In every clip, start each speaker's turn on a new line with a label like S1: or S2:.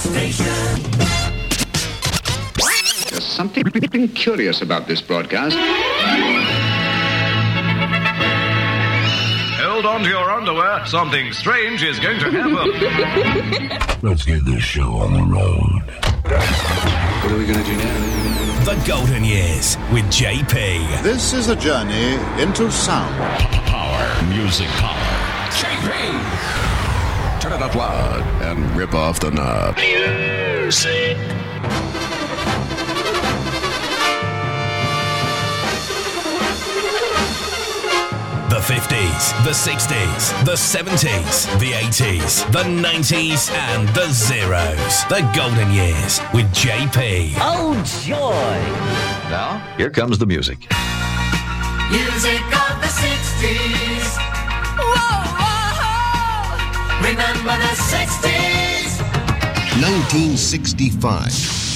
S1: station.
S2: There's something curious about this broadcast.
S3: Hold on to your underwear. Something strange is going to happen.
S4: Let's get this show on the road.
S2: What are we going to do now?
S5: The Golden Years with JP.
S6: This is a journey into sound.
S4: Power. Music power.
S2: JP! Turn it up loud and rip off the knob.
S4: Music.
S5: The 50s, the 60s, the 70s, the 80s, the 90s, and the zeros. The Golden Years with JP.
S7: Oh, joy!
S8: Now, here comes the music.
S1: Music of the 60s. Remember the 60s.
S6: 1965.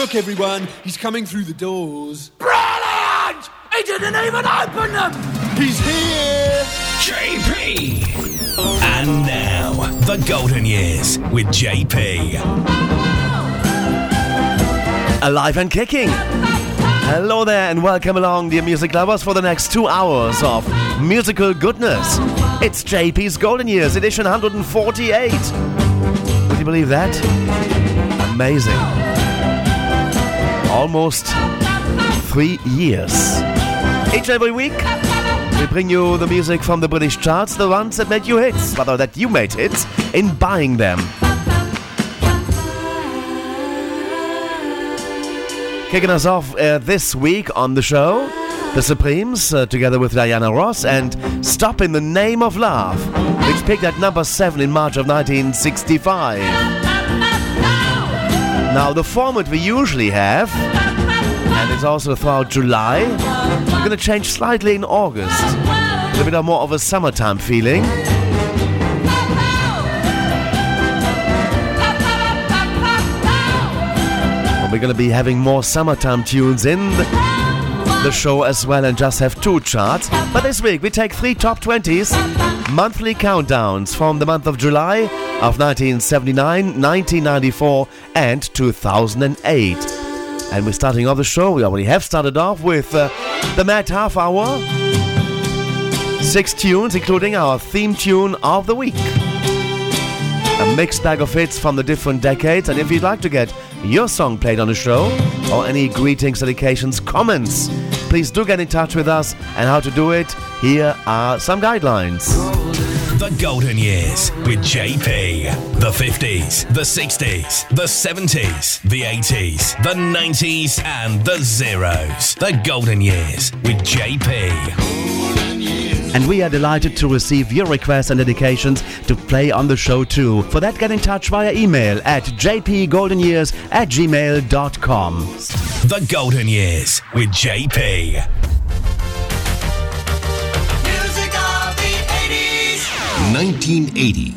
S9: Look, everyone, he's coming through the doors.
S1: Brilliant! He didn't even open them!
S9: He's here!
S5: JP. And now, the Golden Years with JP.
S10: Alive and kicking. Hello there, and welcome along, dear music lovers, for the next two hours of musical goodness. It's JP's Golden Years, edition 148. Would you believe that? Amazing. Almost three years. Each and every week, we bring you the music from the British charts, the ones that made you hits, rather that you made hits in buying them. Kicking us off uh, this week on the show, the Supremes, uh, together with Diana Ross, and Stop in the Name of Love, which peaked at number 7 in March of 1965. Now, the format we usually have, and it's also throughout July, we're going to change slightly in August. A little bit more of a summertime feeling.
S11: We're going to be having more summertime tunes in the show as well and just have two charts. But this week we take three top 20s, monthly countdowns from the month of July of 1979, 1994, and 2008. And we're starting off the show. We already have started off with uh, the Mad Half Hour. Six tunes, including our theme tune of the week. A mixed bag of hits from the different decades. And if you'd like to get your song played on the show, or any greetings, dedications, comments, please do get in touch with us. And how to do it, here are some guidelines.
S5: The Golden Years with JP. The 50s, the 60s, the 70s, the 80s, the 90s, and the zeros. The Golden Years with JP.
S11: And we are delighted to receive your requests and dedications to play on the show too. For that, get in touch via email at jpgoldenyears at gmail.com.
S5: The Golden Years with JP.
S1: Music of the 80s.
S12: 1980.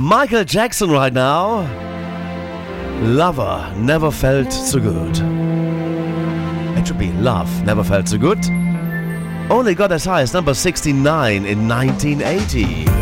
S11: Michael Jackson right now. Lover never felt so good. Be Love never felt so good. Only got as high as number 69 in 1980.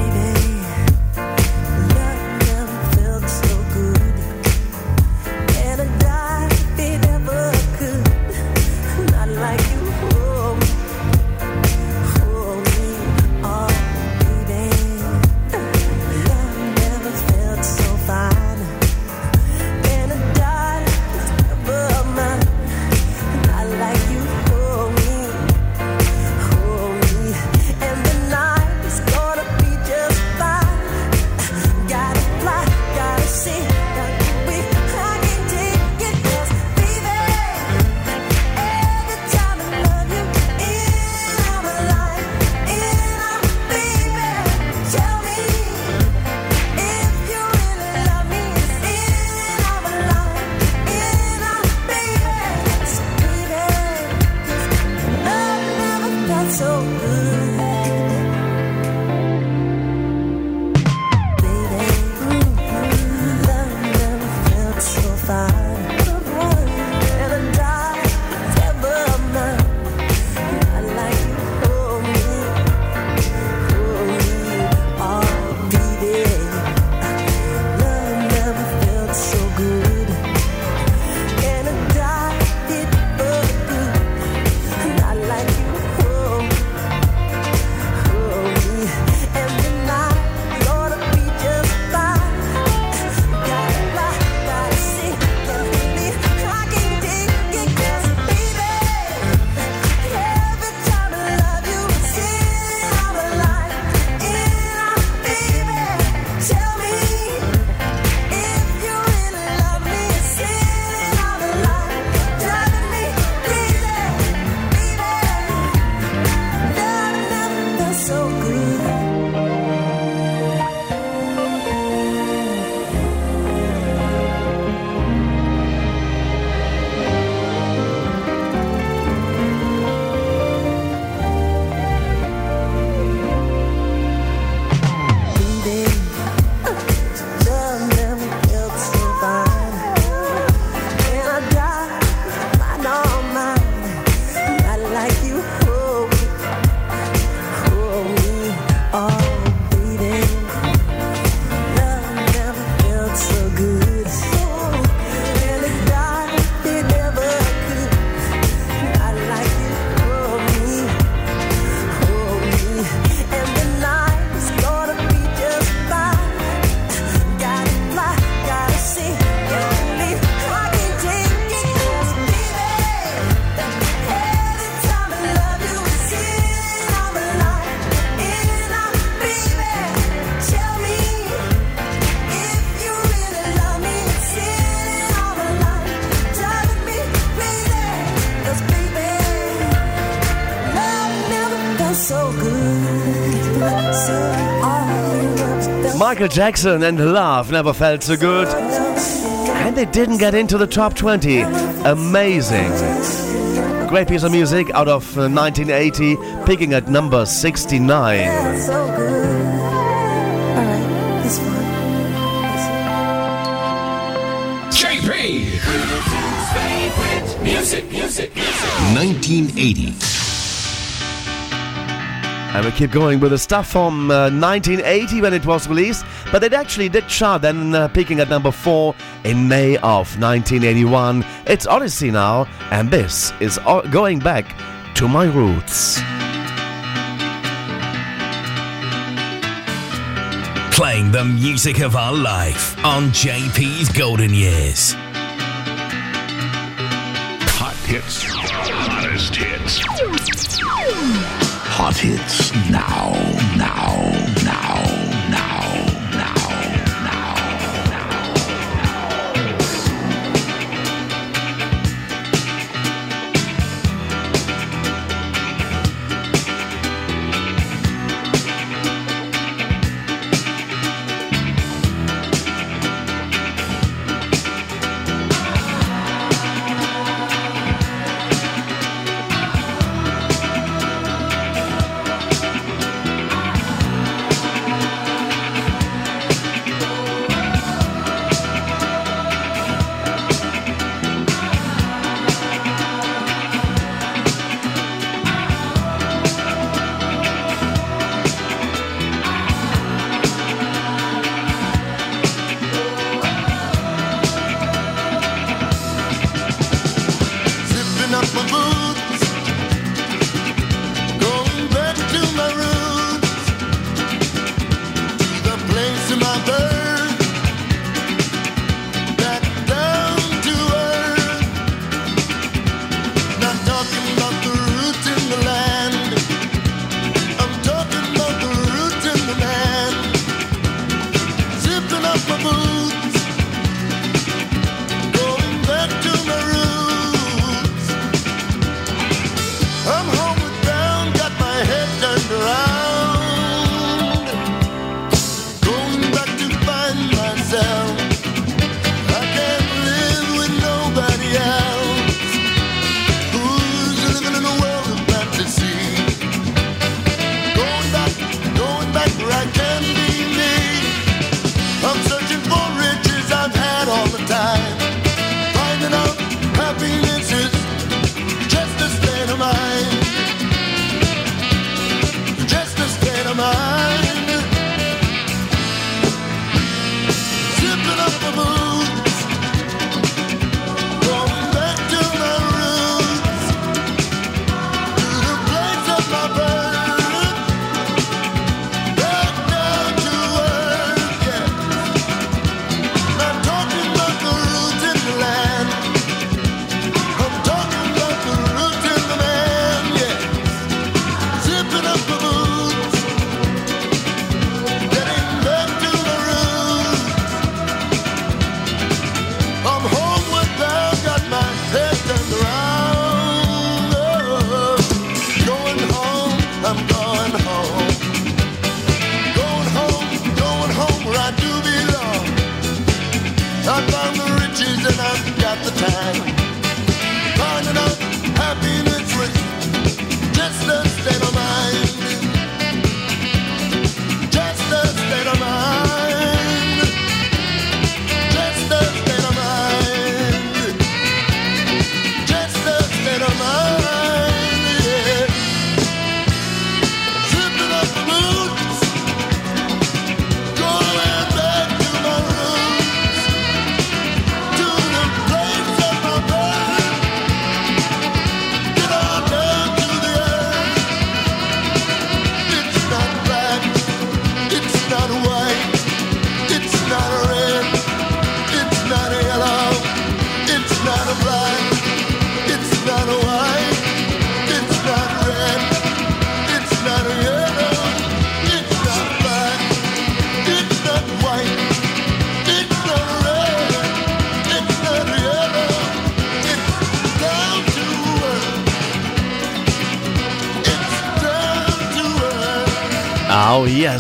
S11: Michael Jackson and Love Never Felt So Good. And they didn't get into the top 20. Amazing. Great piece of music out of uh, 1980, picking at number 69.
S1: Music, music, music.
S13: 1980.
S10: And we keep going with the stuff from uh, 1980 when it was released but it actually did chart and uh, peaking at number four in May of 1981. It's Odyssey now, and this is o- going back to my roots.
S5: Playing the music of our life on JP's Golden Years.
S14: Hot hits, hottest hits.
S13: Hot hits now, now.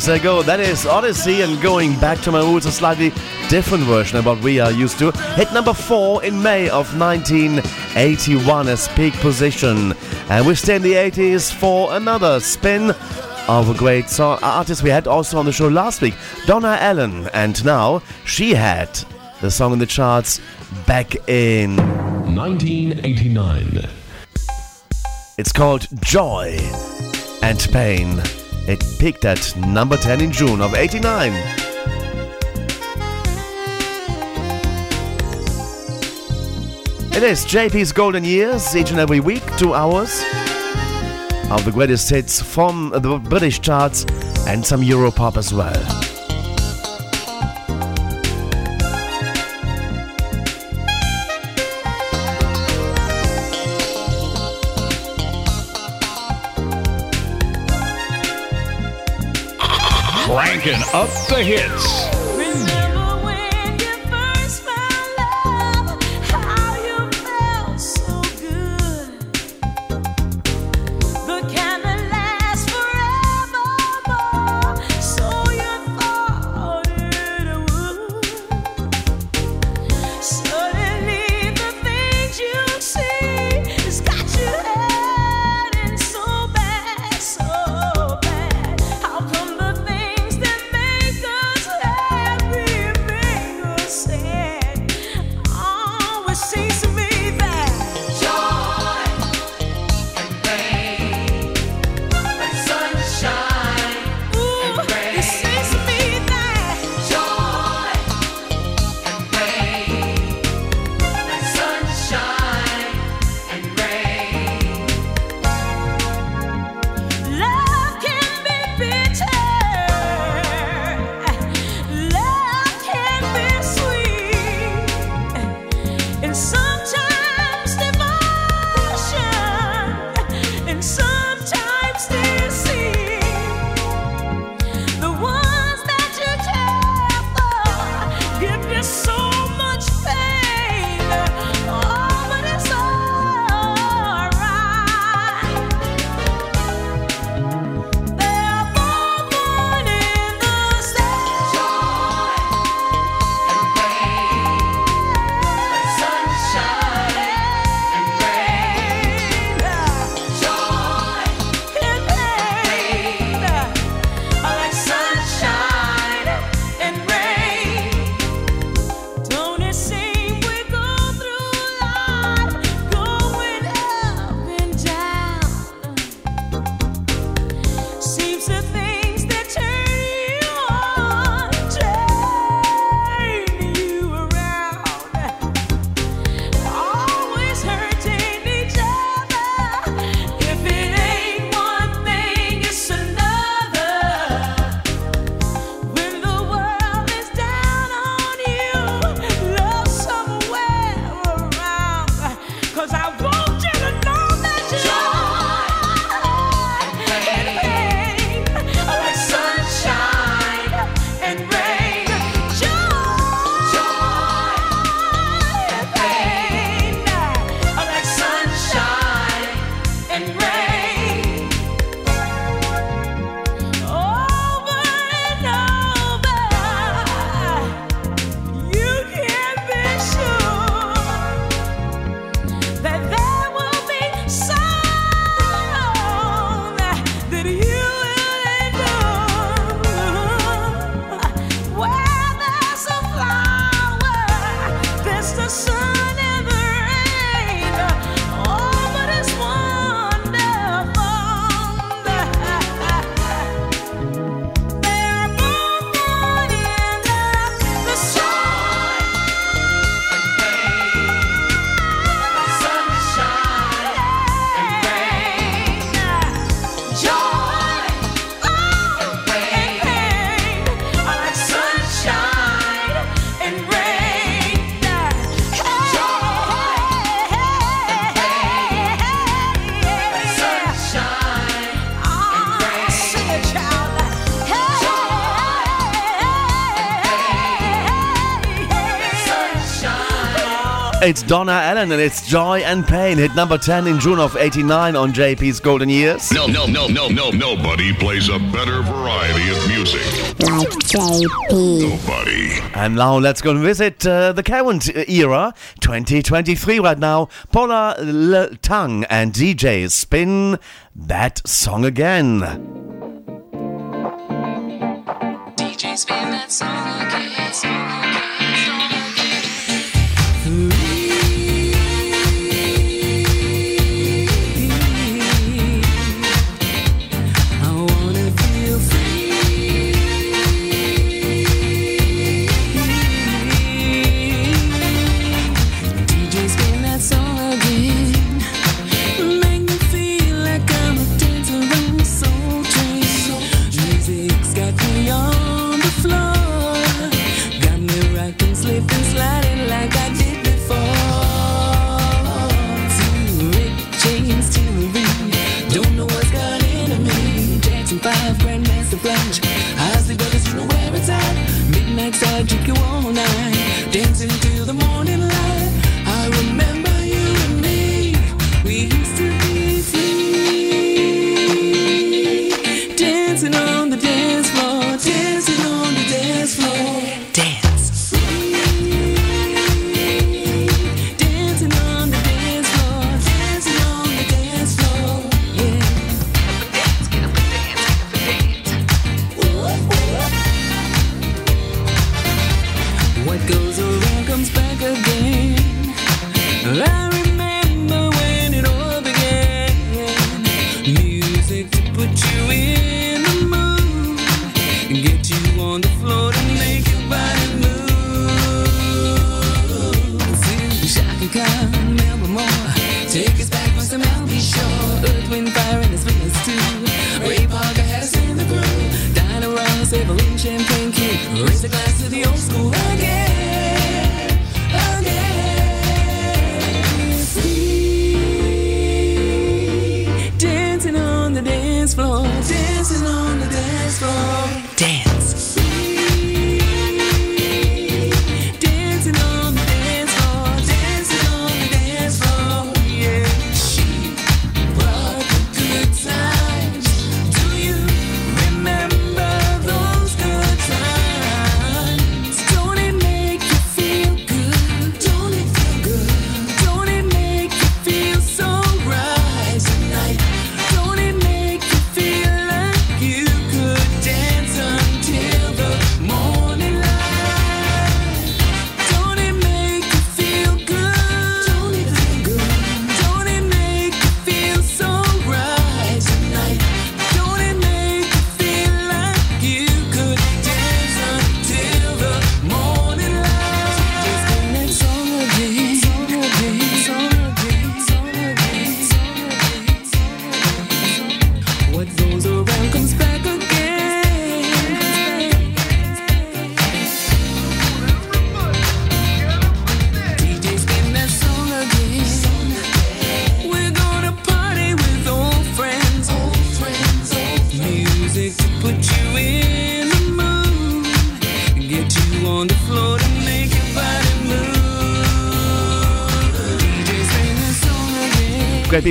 S10: There go. That is Odyssey and Going Back to My Roots, a slightly different version of what we are used to. Hit number four in May of 1981 as peak position. And we stay in the 80s for another spin of a great song, uh, artist we had also on the show last week, Donna Allen. And now she had the song in the charts back in
S2: 1989.
S10: It's called Joy and Pain. It peaked at number 10 in June of 89. It is JP's Golden Years, each and every week, two hours of the greatest hits from the British charts and some Europop as well.
S2: Up the hits.
S7: it's
S10: Donna Allen and it's Joy and Pain. Hit number 10 in June of 89 on JP's Golden Years.
S2: No, no, no, no, no, nobody plays a better variety of music.
S15: Like JP.
S2: Nobody.
S10: And now let's go and visit uh, the current era, 2023 right now. Paula Le Tang and DJ Spin that song again.
S7: DJ Spin that song again.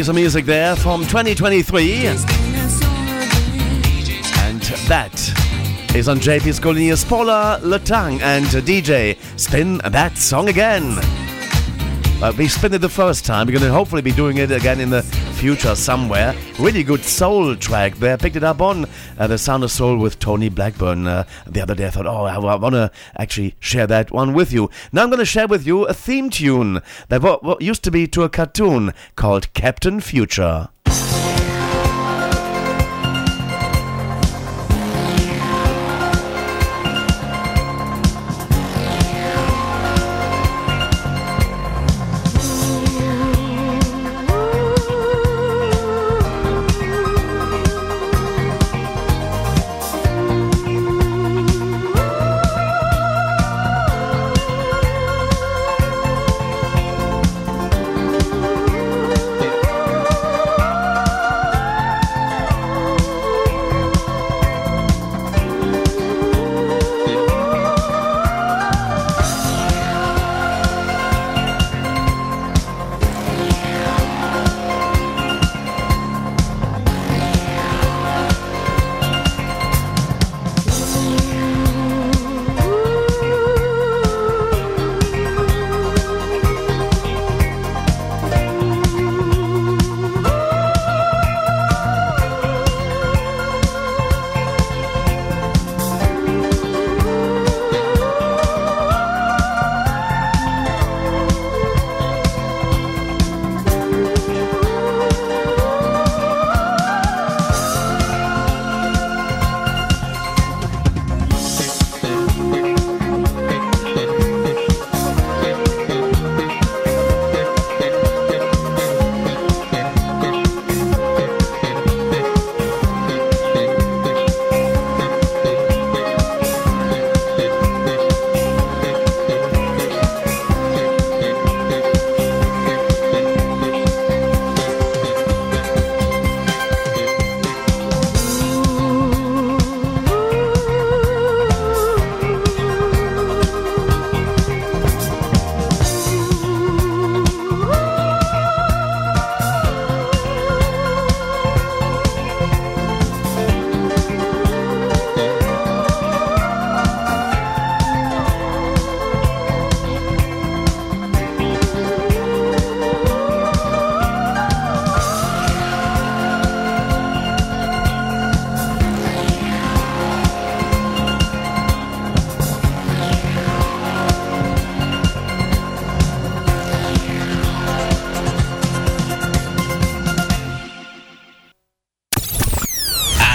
S10: of music there from 2023. And that is on JP's Golden Years Paula Letang and DJ. Spin that song again. Uh, we spin it the first time. We're going to hopefully be doing it again in the future somewhere. Really good soul track there. Picked it up on uh, The Sound of Soul with Tony Blackburn uh, the other day. I thought, oh, I, want to actually share that one with you. Now I'm going to share with you a theme tune that used to be to a cartoon called Captain Future.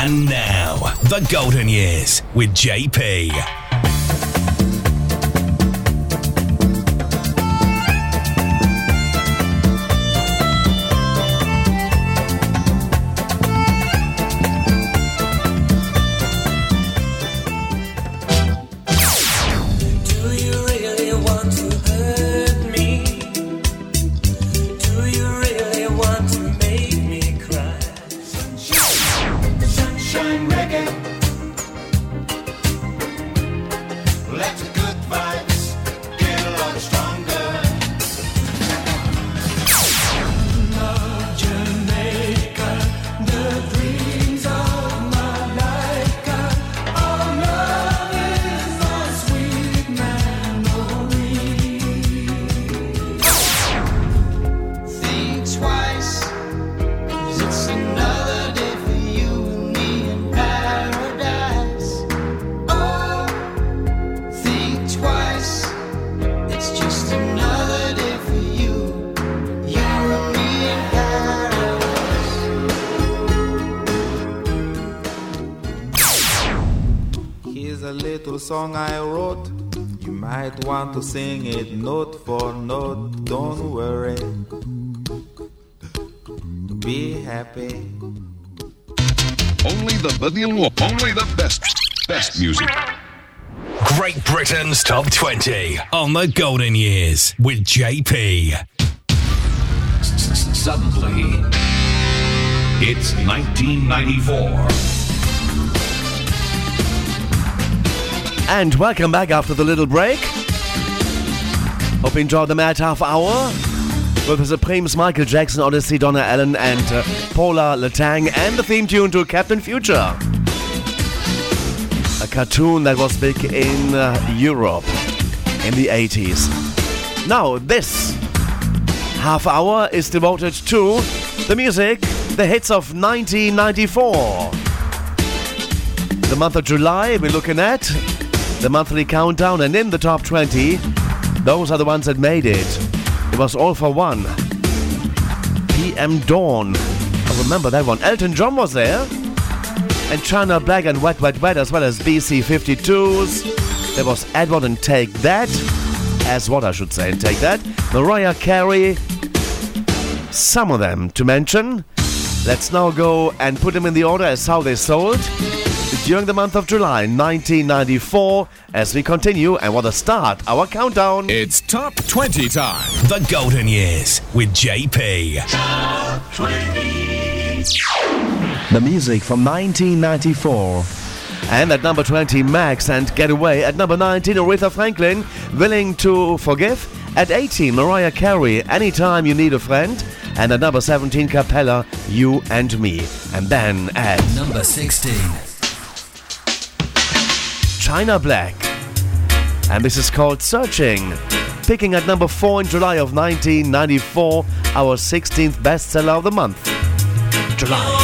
S5: And now, the golden years with JP.
S16: Song I wrote. You might want to sing it note for note. Don't worry. Be happy.
S2: Only the only the best best music.
S5: Great Britain's Top 20 on the golden years with JP.
S2: Suddenly, it's 1994.
S10: And welcome back after the little break. Hope you enjoyed the mad half hour with the Supremes, Michael Jackson, Odyssey, Donna Allen, and uh, Paula Latang, and the theme tune to Captain Future. A cartoon that was big in uh, Europe in the 80s. Now, this half hour is devoted to the music, the hits of 1994. The month of July, we're looking at the monthly countdown, and in the top 20, those are the ones that made it. It was all for one. PM Dawn. I remember that one. Elton John was there. And China Black and Wet Wet Wet, as well as BC 52s. There was Edward and Take That. As what I should say, and Take That. Mariah Carey. Some of them to mention. Let's now go and put them in the order as how they sold during the month of July 1994 as we continue and want to start our countdown.
S5: It's Top 20 time. The golden years with JP.
S10: The music from 1994. And at number 20, Maxx and Get Away. At number 19, Aretha Franklin, Willing to Forgive. At 18, Mariah Carey, Anytime You Need a Friend. And at number 17, Cappella, You and Me. And then at
S17: Number 16.
S10: China Black. And this is called Searching. Picking at number 4 in July of 1994, our 16th bestseller of the month. July.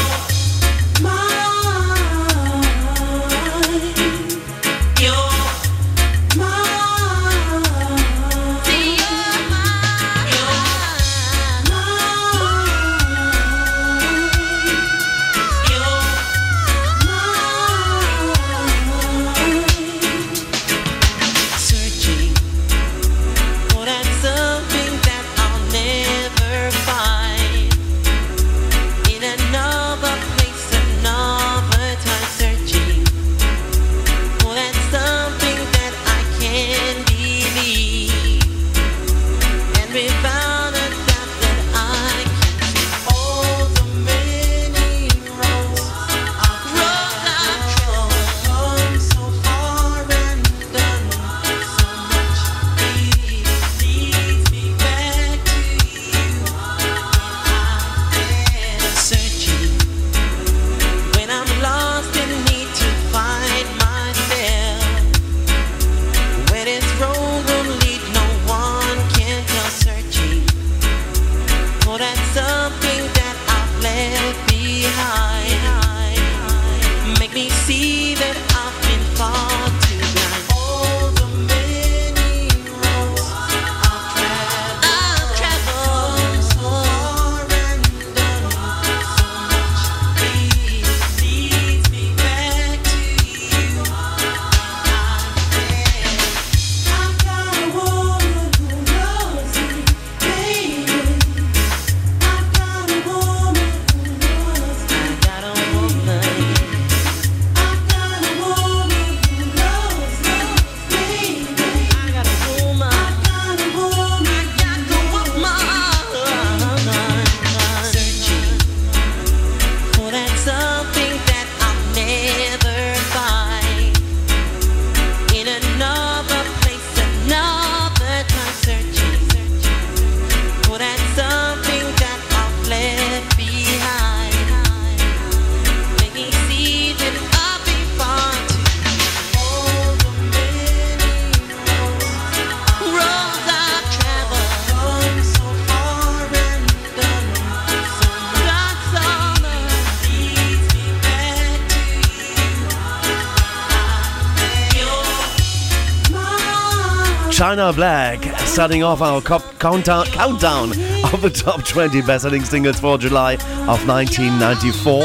S2: Black, starting off our countdown, countdown of the top 20 best-selling singles for July of 1994.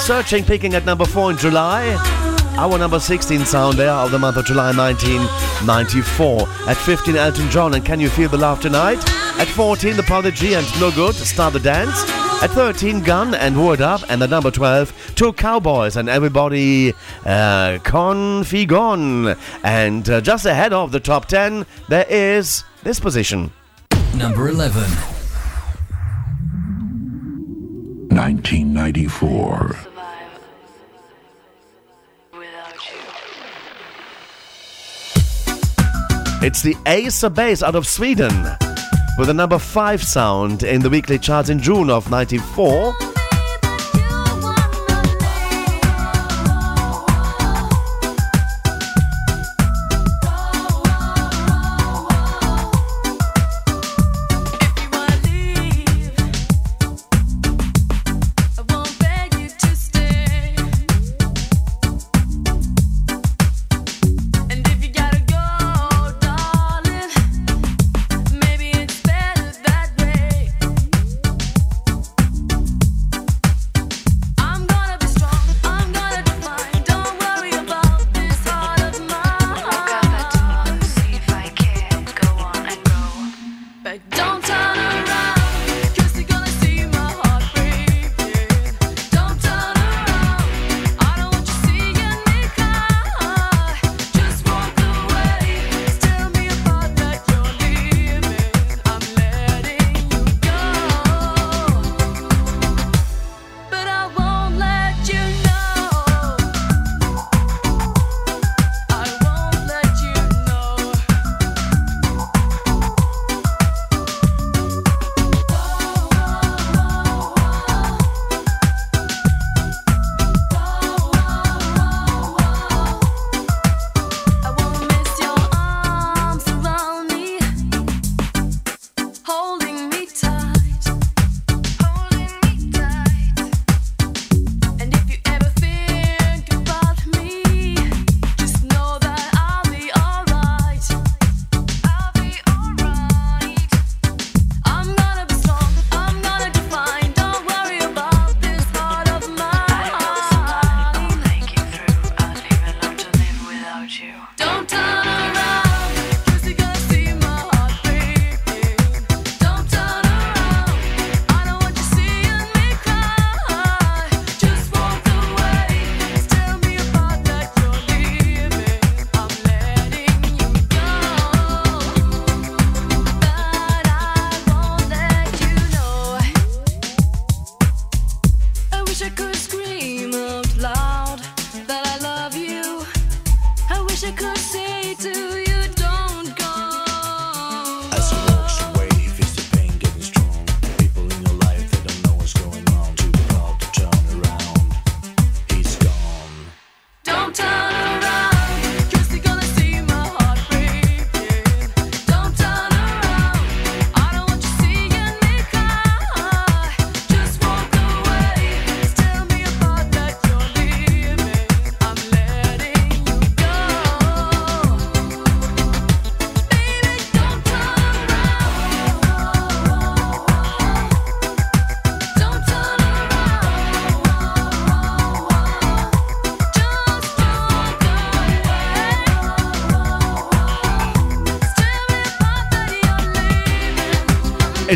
S2: Searching, peaking at number 4 in July. Our number 16 sound there of the month of July 1994. At 15, Elton John and Can You Feel the Love Tonight? At 14, The Prodigy and No Good, Start the Dance. At 13, Gun and Word Up. And at number 12, Two Cowboys and Everybody uh, Gonfi-Gon. And uh, just ahead of the top 10, there is this position.
S18: Number 11.
S14: 1994.
S2: It's the Ace of Base out of Sweden with a number 5 sound in the weekly charts in June of 94.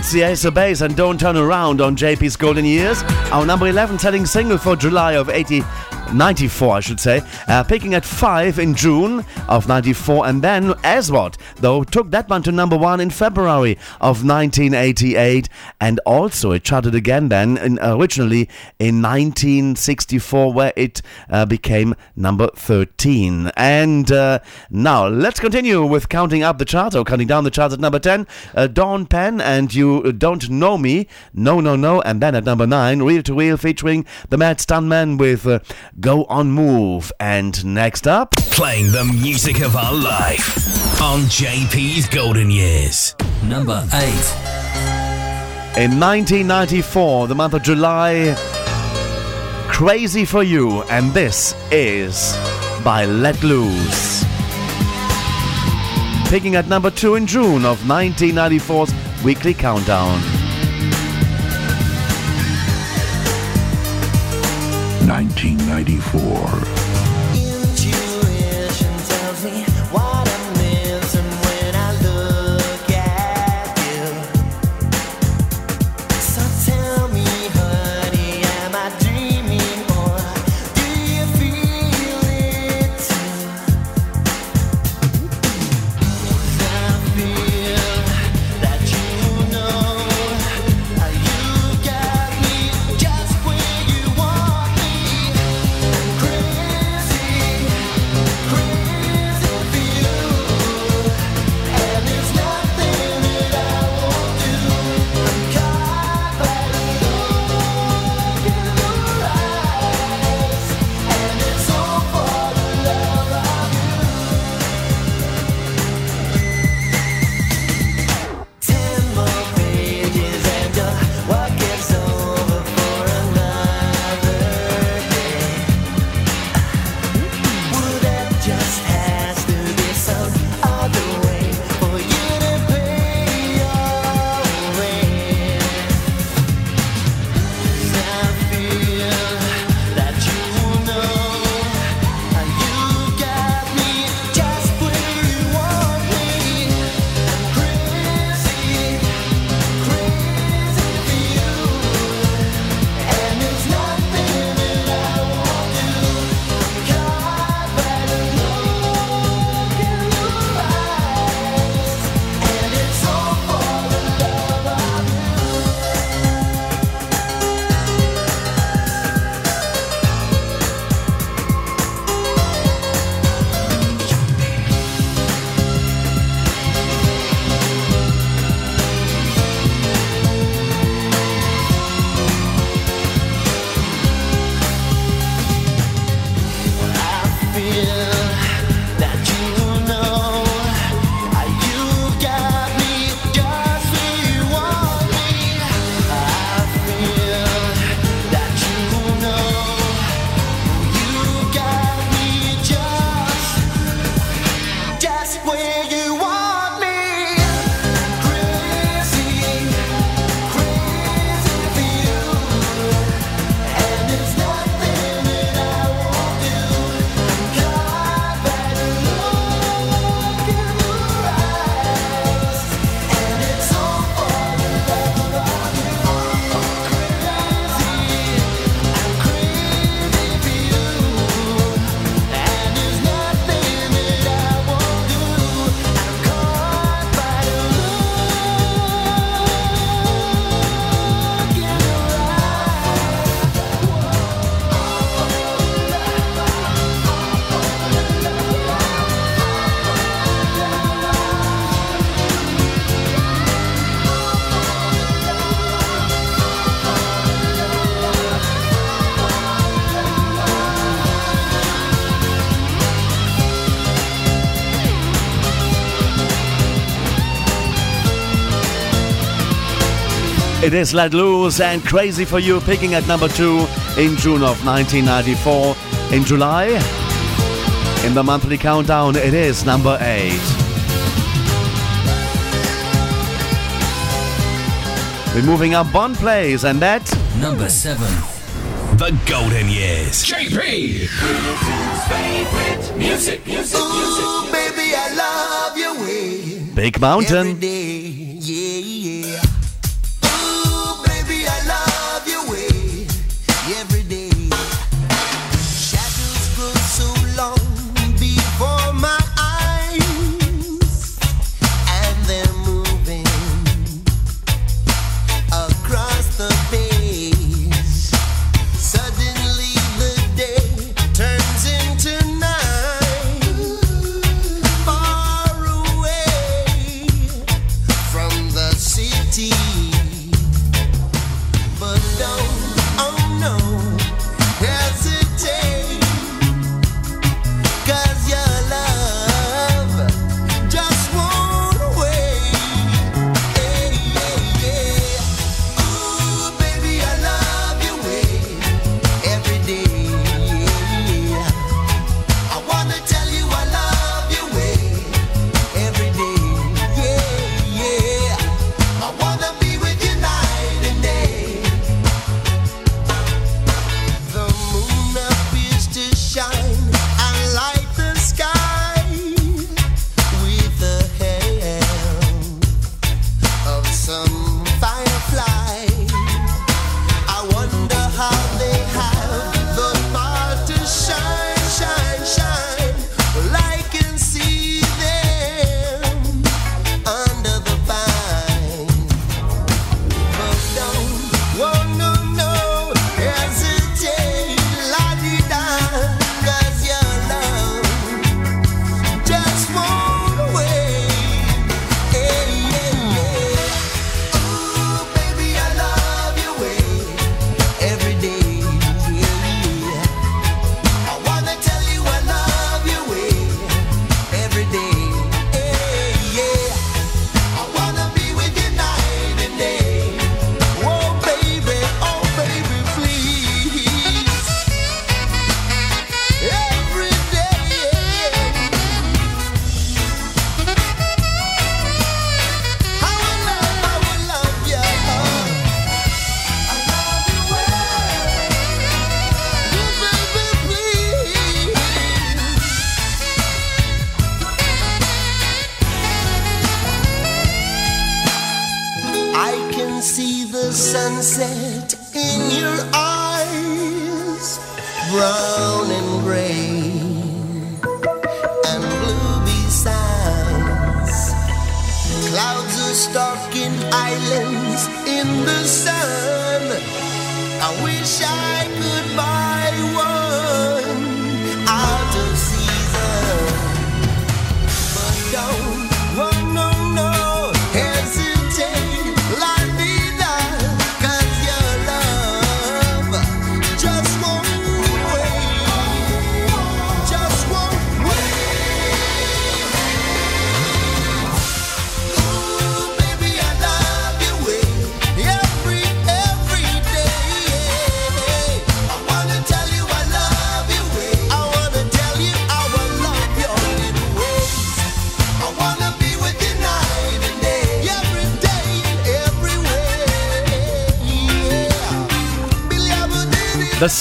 S2: It's the Ace of Base and Don't Turn Around on JP's Golden Years. Our number 11 selling single for July of 80. 94, I should say, uh, picking at 5 in June of 94, and then Aswad, though, took that one to number 1 in February of 1988, and also it charted again then, in, originally in 1964, where it uh, became number 13. And uh, now, let's continue with counting up the charts, or counting down the charts at number 10, uh, Dawn Penn and You Don't Know Me, No No No, and then at number 9, Reel 2 Real featuring the Mad Stuntman with uh, Go On Move. And next up,
S5: Playing the music of our life on JP's Golden Years.
S18: Number 8.
S2: In 1994, the month of July, Crazy for You, and this is by Let Loose.
S10: Picking at number two in June of 1994's Weekly Countdown.
S19: 1994.
S20: It is
S10: Let Loose and Crazy for You picking at number two in June of 1994. In July, in the monthly countdown, it is number eight. We're moving up one place, and that
S18: number seven.
S5: The Golden Years.
S1: JP. Favorite music, music, music,
S20: Ooh, music. baby, I love your way.
S10: Big Mountain.
S20: Every day,
S21: yeah,
S10: yeah.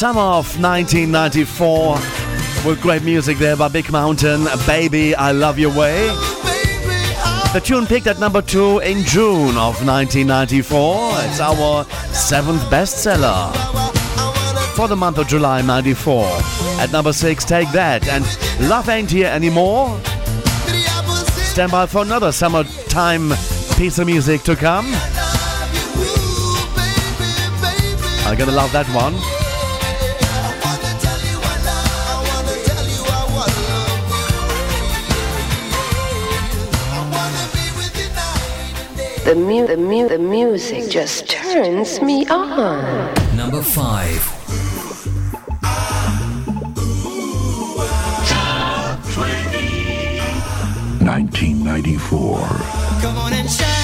S10: summer of 1994 with great music there by Big Mountain, Baby I Love Your Way. The tune picked at number two in June of 1994. It's our seventh bestseller for the month of July 94. At number six, Take That and Love Ain't Here Anymore. Stand by for another summertime piece of music to come. I'm gonna love that one.
S22: The, mu- the, mu- the music just turns me on.
S18: Number
S23: five. Nineteen ninety four. Come on and shine.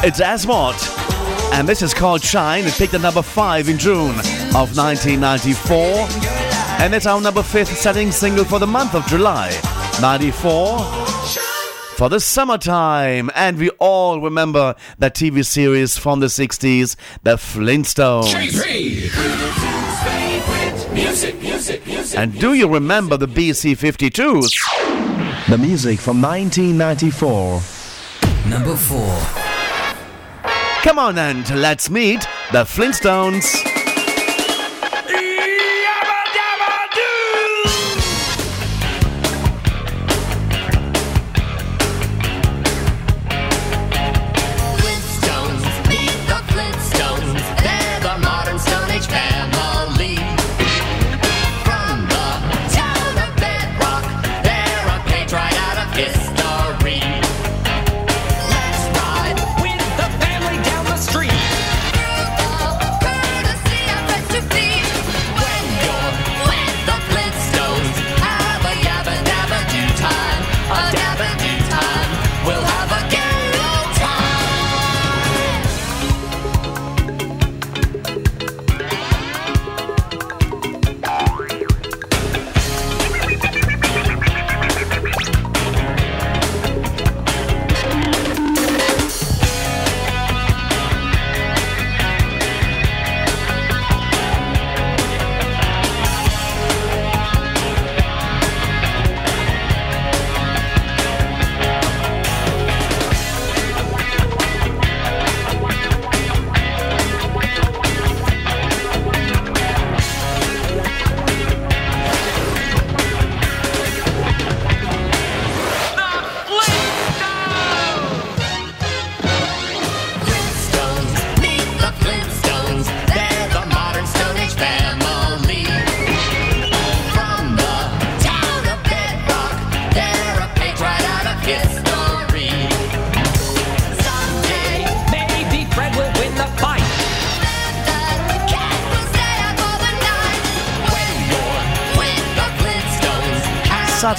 S10: It's Aswad. And this is called Shine. It picked at number 5 in June of 1994. And it's our number 5th selling single for the month of July 94 for the summertime. And we all remember that TV series from the 60s, The Flintstones.
S24: Music, music, music.
S10: And do you remember the BC 52s?
S25: The music from 1994.
S18: Number 4.
S10: Come on and let's meet the Flintstones.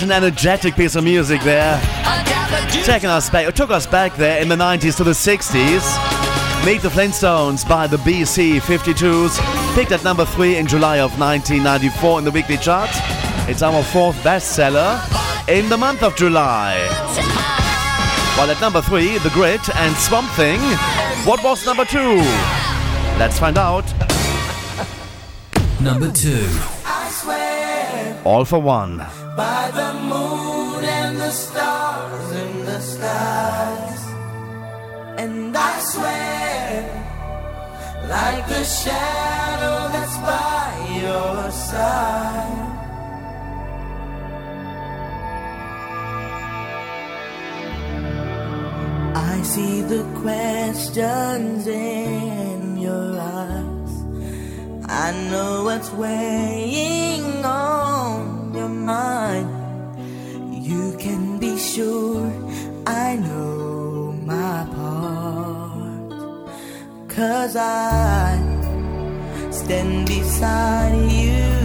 S10: An energetic piece of music there. Taking us back, took us back there in the 90s to the 60s. Meet the Flintstones by the BC 52s. Picked at number 3 in July of 1994 in the weekly chart. It's our fourth bestseller in the month of July. While at number 3, The Grid and Swamp Thing. What was number 2? Let's find out.
S18: Number 2.
S10: All for one.
S23: by the moon and the stars in the skies. And I swear, like the shadow that's by your side. I see the questions in your eyes. I know what's weighing on mind. You can be sure I know my part. Cause I stand beside you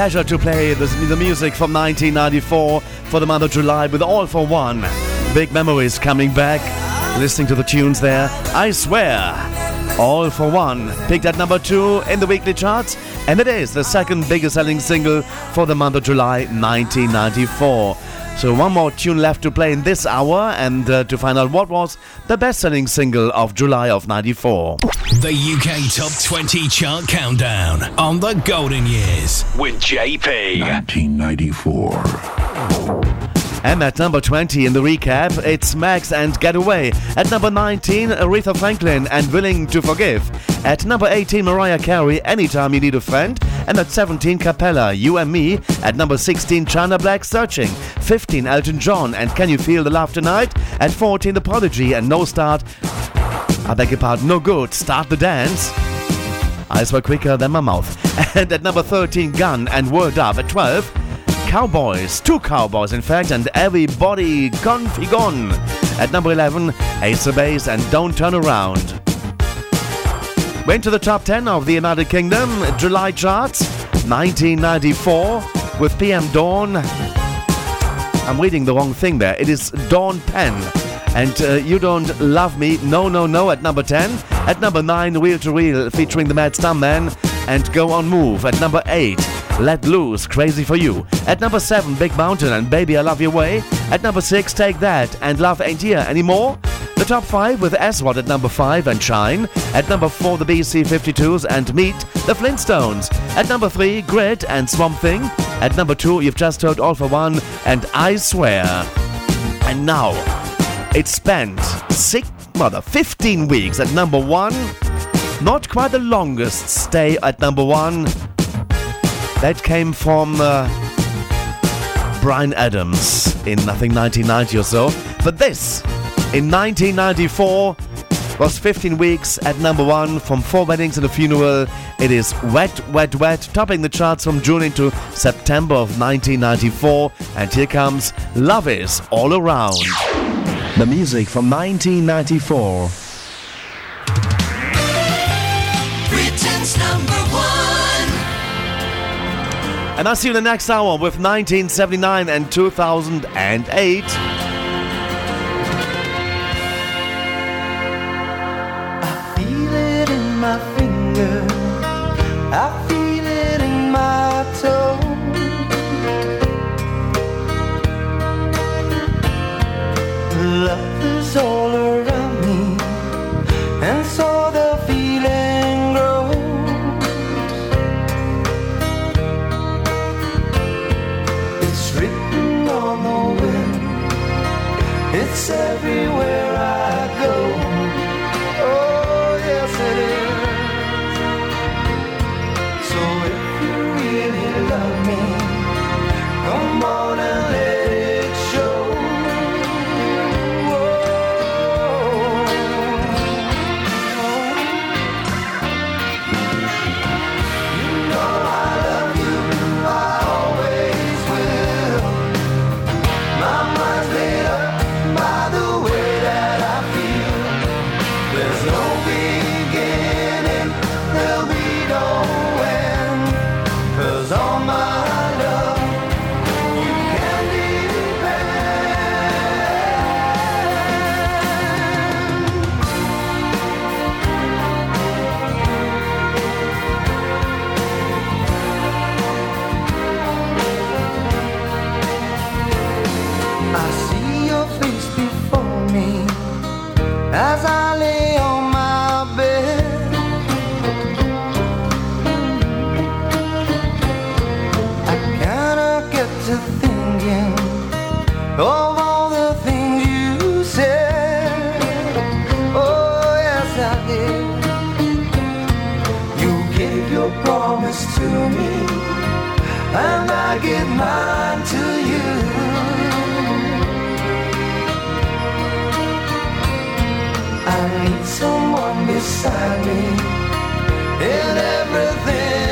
S10: pleasure to play the, the music from 1994 for the month of July with All-4-One. Big memories coming back. Listening to the tunes there. I swear. All-4-One picked at number two in the weekly charts, and it is the second biggest selling single for the month of July 1994. So, one more tune left to play in this hour, and uh, to find out what was the best selling single of July of 94.
S5: The UK Top 20 Chart Countdown on the Golden Years with JP.
S4: 1994.
S10: And at number 20 in the recap, it's Maxx and Get Away. At number 19, Aretha Franklin and Willing to Forgive. At number 18, Mariah Carey, Anytime You Need a Friend. And at 17, Cappella, You and Me. At number 16, China Black, Searching. 15, Elton John and Can You Feel the Love Tonight. At 14, The Prodigy and No Start. I beg your pardon, No Good, Start the Dance. Eyes were quicker than my mouth. And at number 13, Gun and Word Up. At 12, Cowboys, two cowboys in fact, and everybody gone. At number 11, Ace of Base and Don't Turn Around. Went to the top 10 of the United Kingdom, July charts, 1994, with PM Dawn. I'm reading the wrong thing there. It is Dawn Penn. And uh, You Don't Love Me, No, No, No at number 10. At number 9, Wheel to Wheel featuring the Mad Stuntman and Go On Move. At number 8, Let Loose, Crazy For You. At number 7, Big Mountain and Baby I Love Your Way. At number 6, Take That and Love Ain't Here Anymore. Top 5 with Aswad at number 5 and Shine. At number 4, the BC52s and Meet the Flintstones. At number 3, Grid and Swamp Thing. At number 2, you've just heard All-4-One and I Swear. And now, it spent six, rather 15 weeks at number 1. Not quite the longest stay at number 1. That came from uh, Bryan Adams in I think 1990 or so. But this, in 1994, was 15 weeks at number one from four weddings and a funeral. It is Wet, Wet, Wet, topping the charts from June into September of 1994. And here comes Love Is All Around.
S18: The music from 1994.
S1: Britain's number one.
S10: And I'll see you in the next hour with 1979 and 2008.
S19: I feel it in my toe. Love is all mine to you. I need someone beside me in everything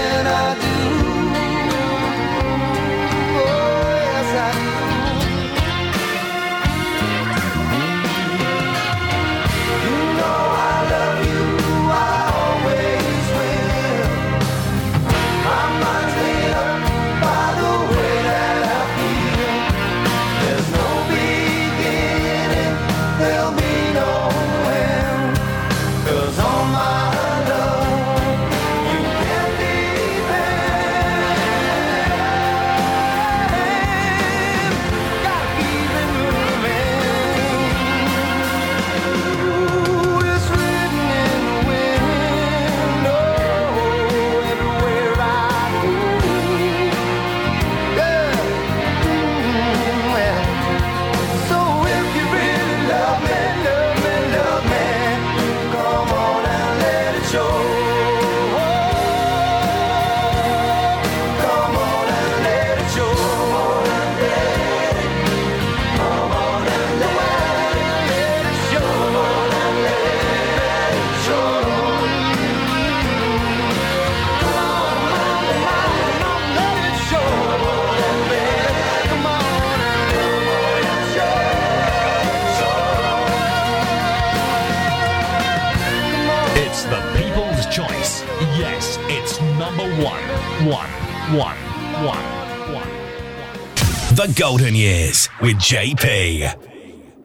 S5: with JP.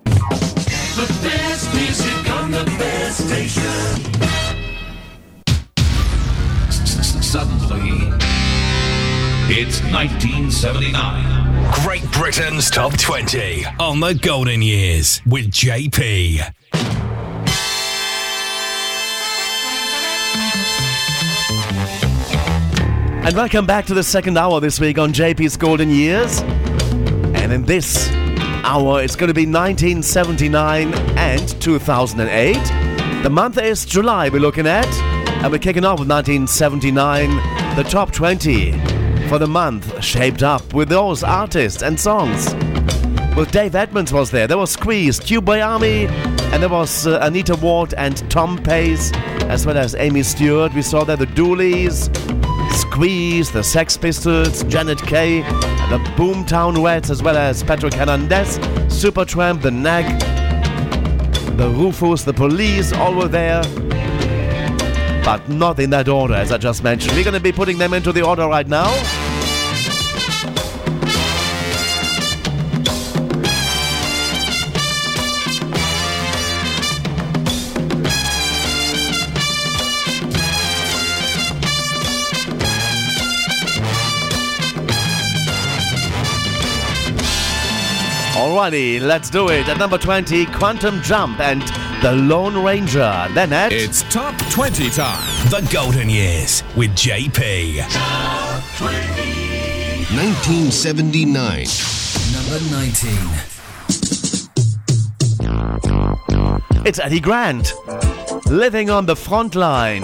S1: The best music on the best station.
S2: Suddenly, it's 1979.
S5: Great Britain's Top 20 on The Golden Years with JP.
S10: And welcome back to the second hour this week on JP's Golden Years. In this hour, it's going to be 1979 and 2008. The month is July, we're looking at. And we're kicking off with 1979, the top 20 for the month, shaped up with those artists and songs. Well, Dave Edmunds was there. There was Squeeze, Q Bayami, and there was uh, Anita Ward and Thom Pace, as well as Amii Stewart. We saw there the Dooleys, Squeeze, the Sex Pistols, Janet Kay, the Boomtown Rats, as well as Patrick Hernandez, Supertramp, the Knack, the Rufus, the Police, all were there. But not in that order, as I just mentioned. We're going to be putting them into the order right now. Alrighty, let's do it. At number 20, Quantum Jump and The Lone Ranger. Then at.
S5: It's Top 20 time. The Golden Years with JP.
S4: 1979.
S17: Number 19.
S10: It's Eddie Grant. Living on the front line.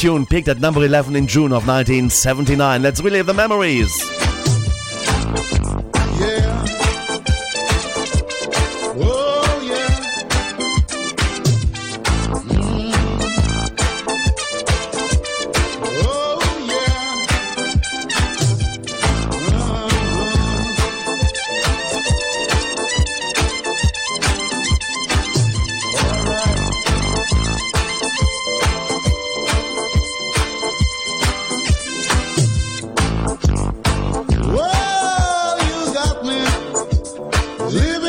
S10: Tune peaked at number 11 in June of 1979. Let's relive the memories.
S9: Live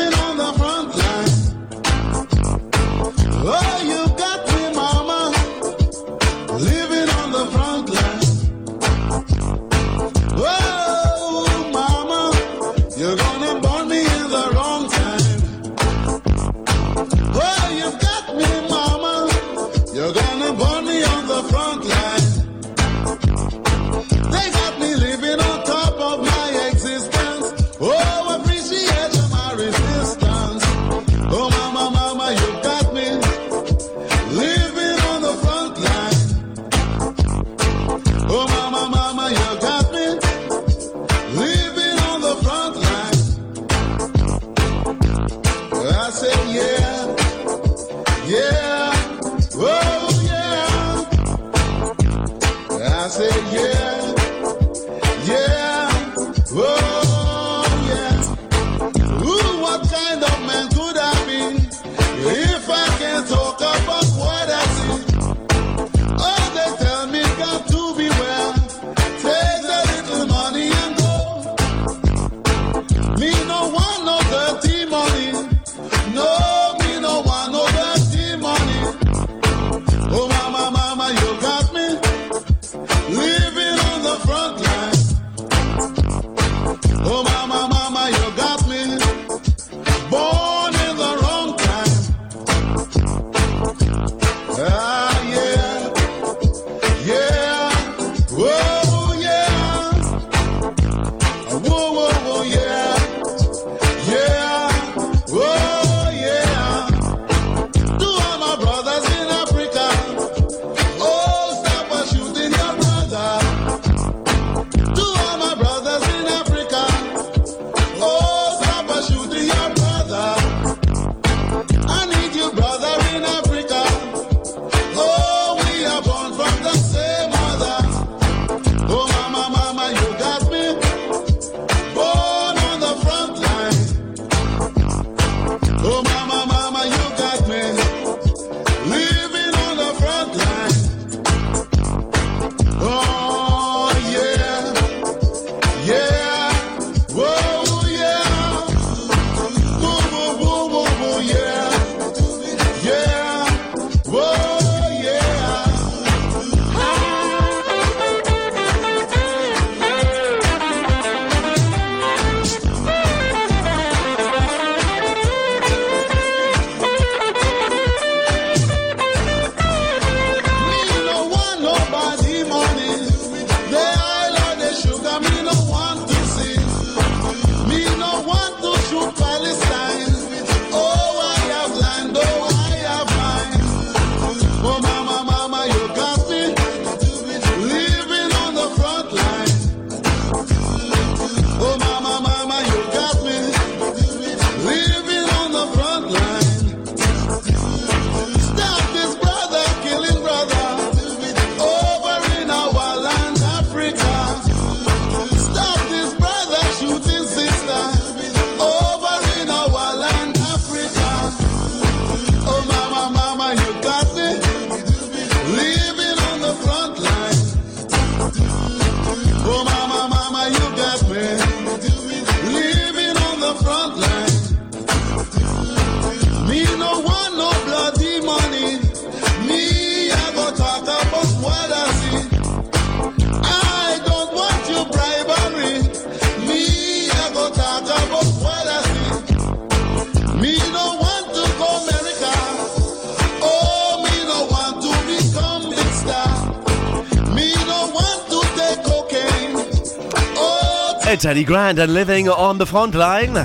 S26: It's Eddie Grant and living on the front line.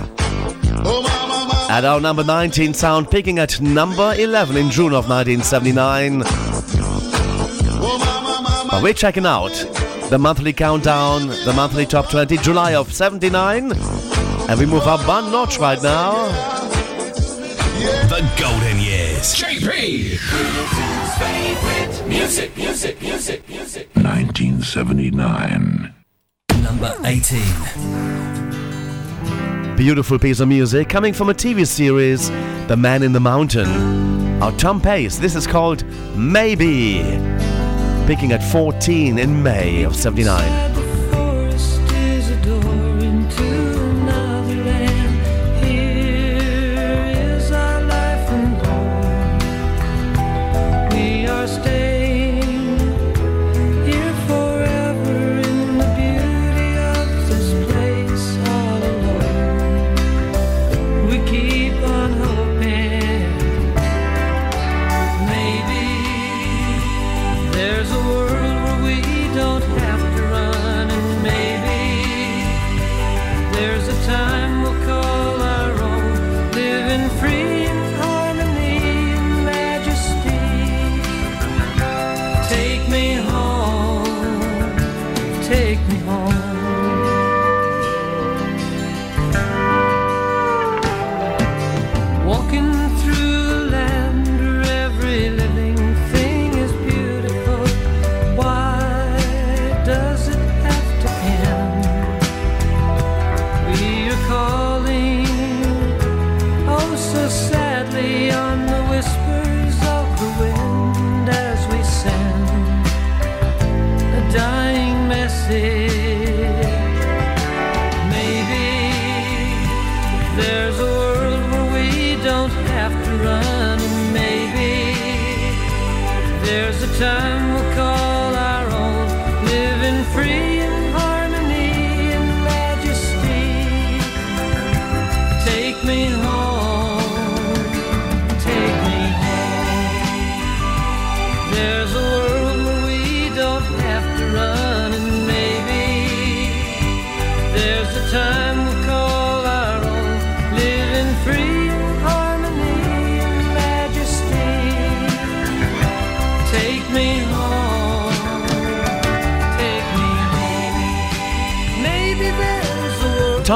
S26: At our number 19 sound, picking at number 11 in June of 1979. But we're checking out the monthly countdown, the monthly top 20, July of 79. And we move up one notch right now.
S5: The Golden Years.
S1: JP. music, music, music, music.
S14: 1979.
S18: Number 18.
S26: Beautiful piece of music coming from a TV series, The Man in the Mountain. Our Thom Pace, this is called Maybe. Picking at 14 in May of 79.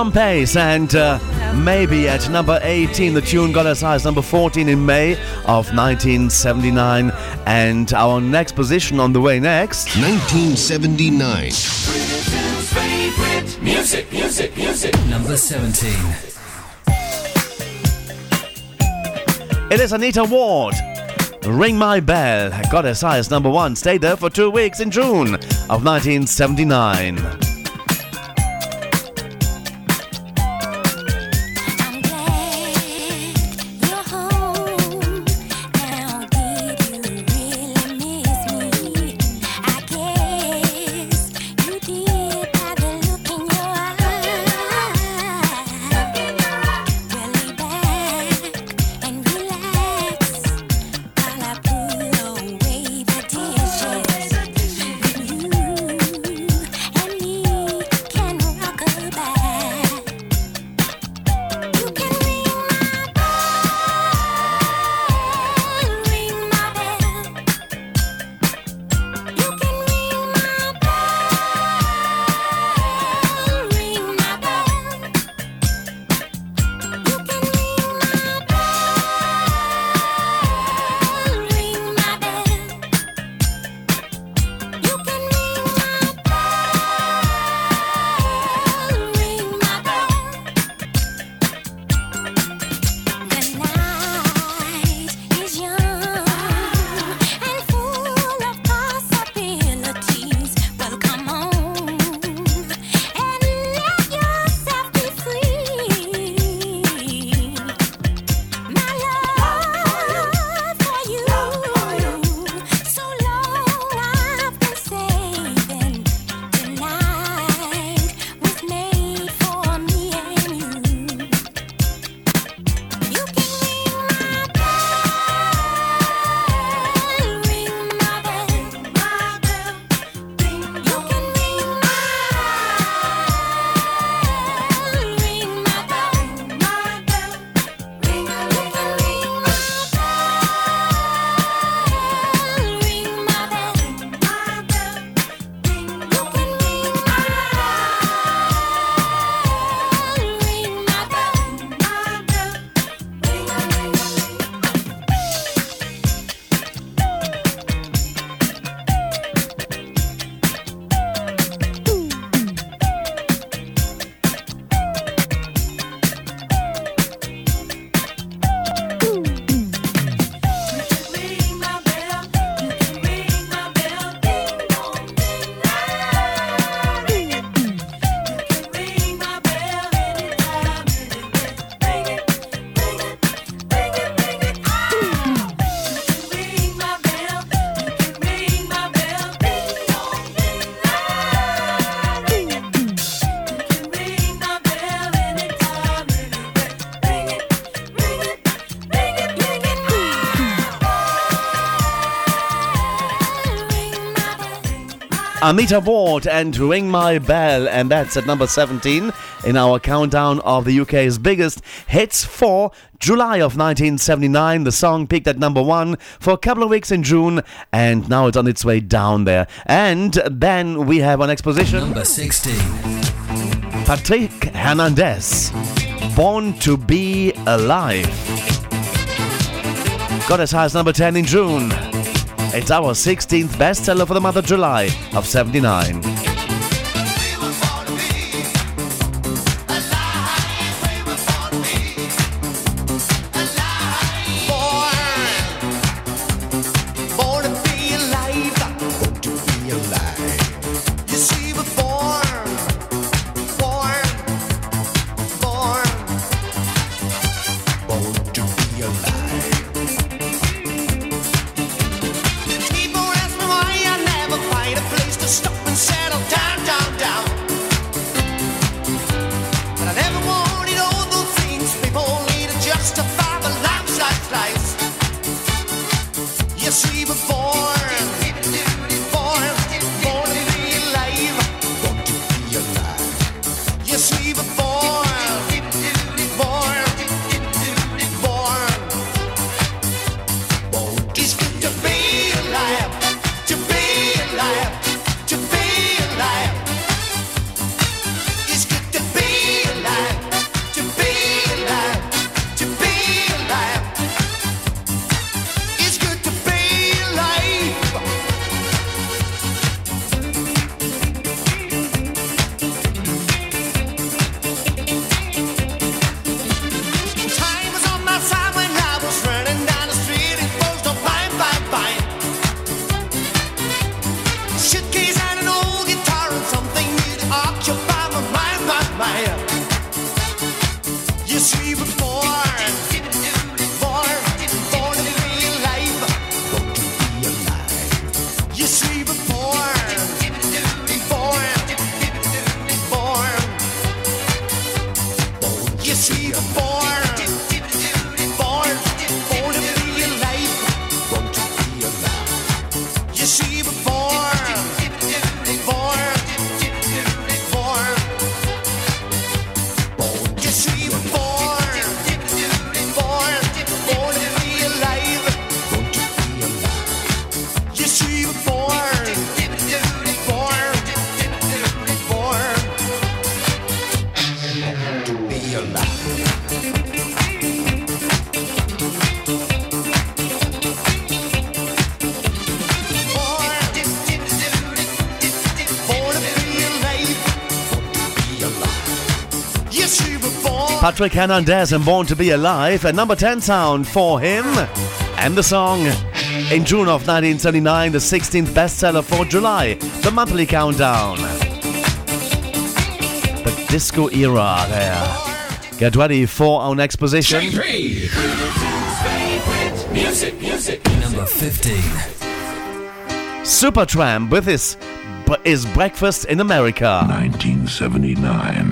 S26: Thom Pace and uh, maybe at number 18 the tune got as high as number 14 in May of 1979 and our next position on the way next
S12: 1979.
S1: favorite music, music, music.
S18: Number 17.
S26: it is Anita Ward Ring My Bell got as high as number 1 stayed there for 2 weeks in June of 1979
S19: Anita Ward and Ring My Bell, and that's at number 17 in our countdown of the UK's biggest hits for July of 1979. The song peaked at number one for a couple of weeks in June, and now it's on its way down there. And then we have on exposition
S18: number 16
S19: Patrick Hernandez, Born to Be Alive. Got as high as number 10 in June. It's our 16th bestseller for the month of July of 79. Patrick Hernandez and Born to Be Alive, a number 10 sound for him. And the song, in June of 1979, the 16th bestseller for July, the monthly countdown. The disco era there. Get ready for our next position.
S1: Music, music,
S18: Number 15.
S19: Supertramp with his, his Breakfast in America.
S14: 1979.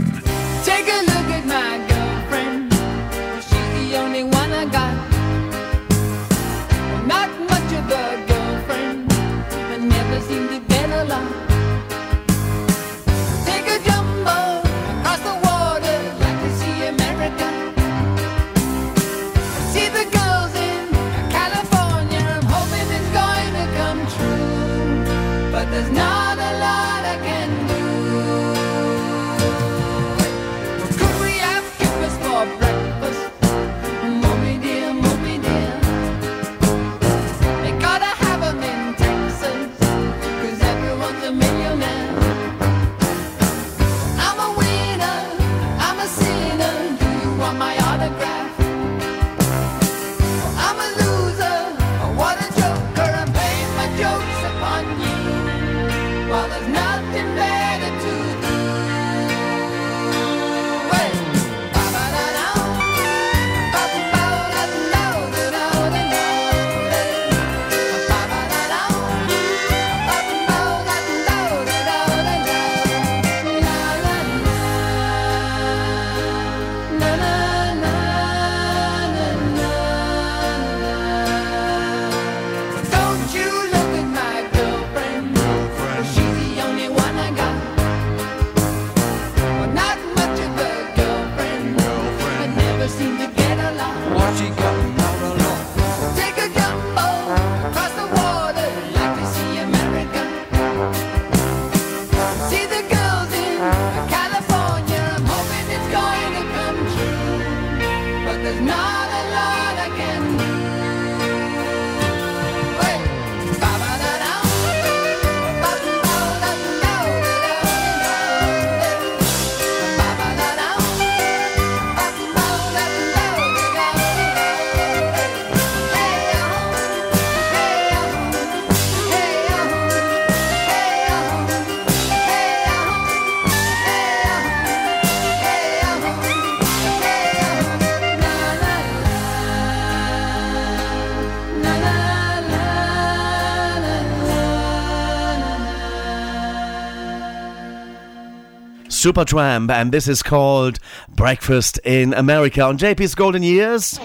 S10: Supertramp, and this is called Breakfast in America on JP's Golden Years.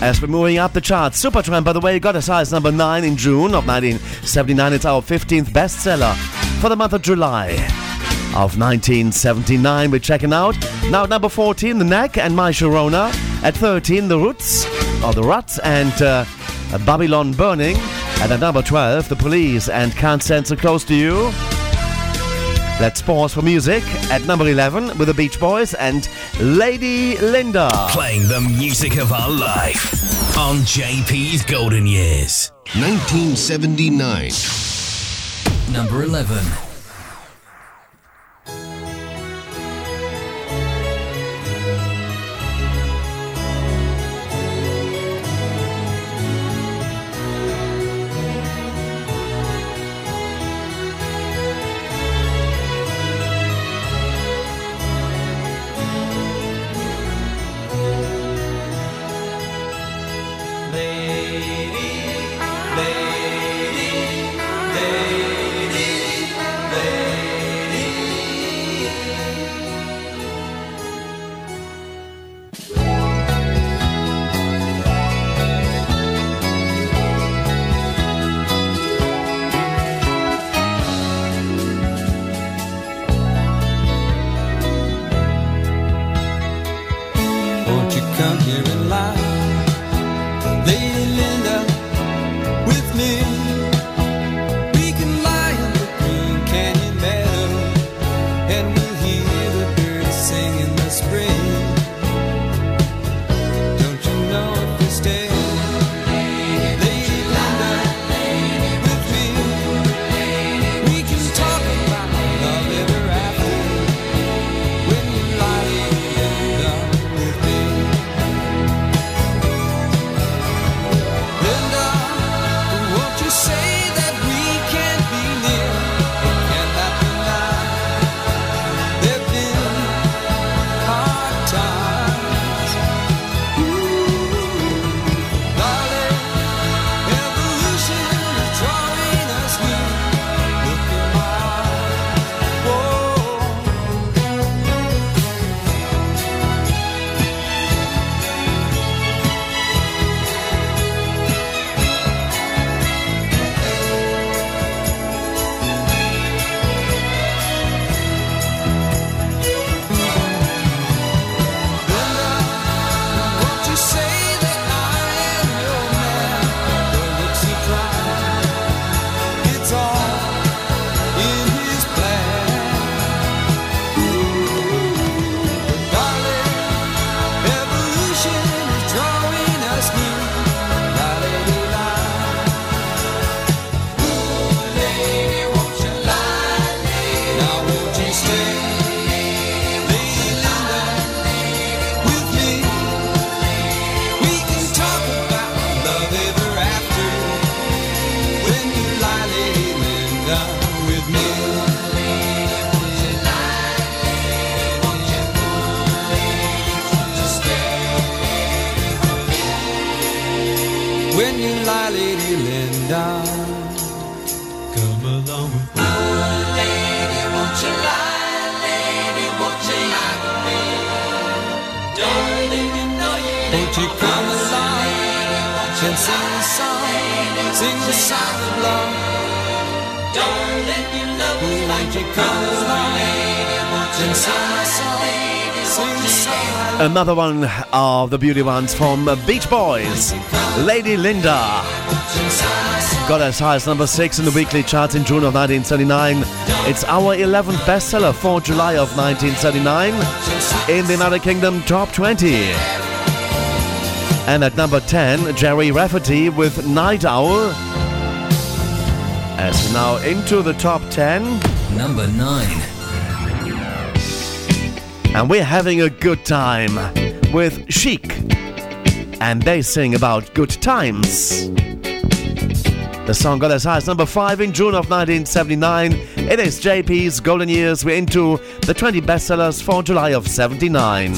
S10: As we're moving up the charts, Supertramp, by the way, got as high as number 9 in June of 1979. It's our 15th bestseller for the month of July of 1979. We're checking out. Now at number 14, The Neck and My Sharona. At 13, The Roots, or The Ruts, and uh, Babylon Burning. And at number 12, The Police and Can't So Close to You. Let's pause for music at number 11 with the Beach Boys and Lady Lynda.
S5: Playing the music of our life on JP's Golden Years.
S4: 1979.
S17: Number 11.
S10: Another one of the beauty ones from Beach Boys, Lady Lynda. Got as high as number 6 in the weekly charts in June of 1979. It's our 11th bestseller for July of 1979 in the United Kingdom Top 20. And at number 10, Gerry Rafferty with Night Owl. As now into the top 10.
S17: Number 9.
S10: And we're having a good time with Chic. And they sing about good times. The song got as high as number 5 in June of 1979. It is JP's Golden Years. We're into the 20 bestsellers for July of 79.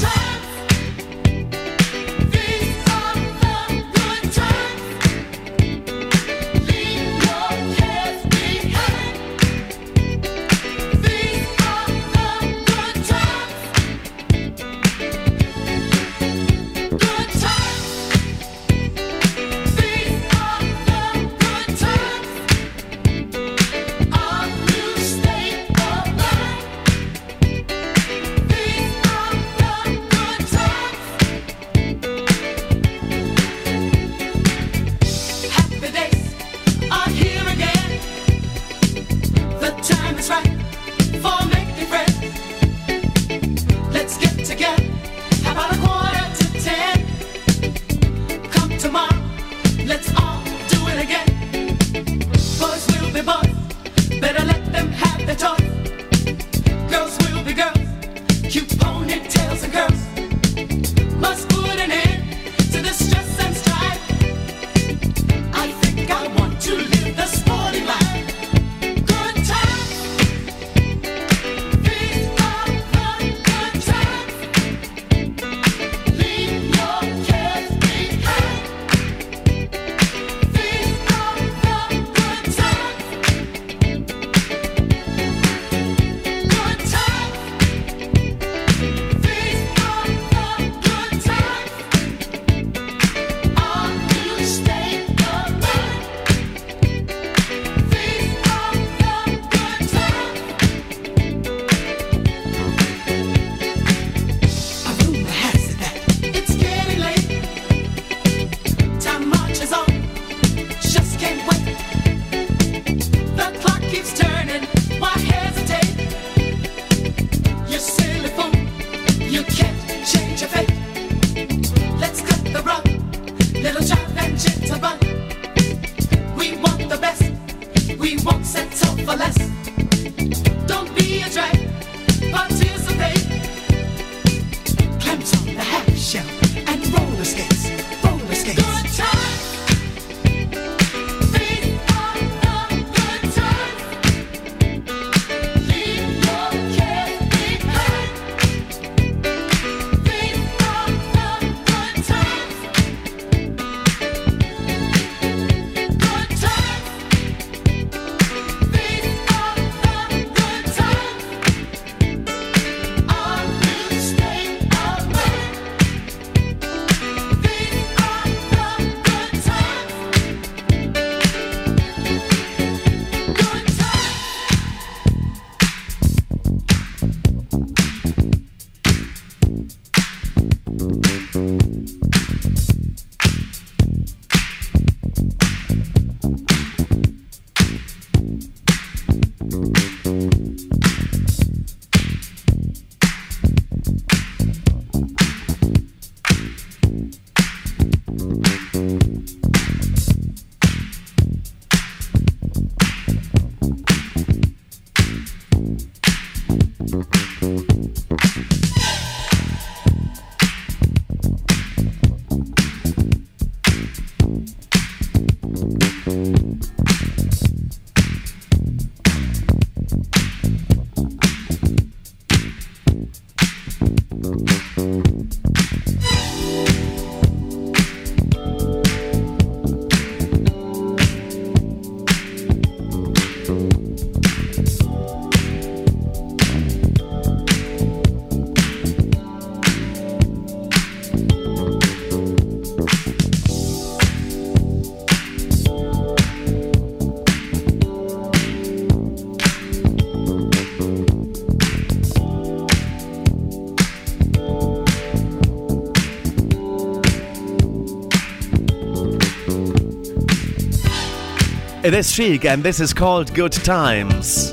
S10: It is Chic, and this is called Good Times.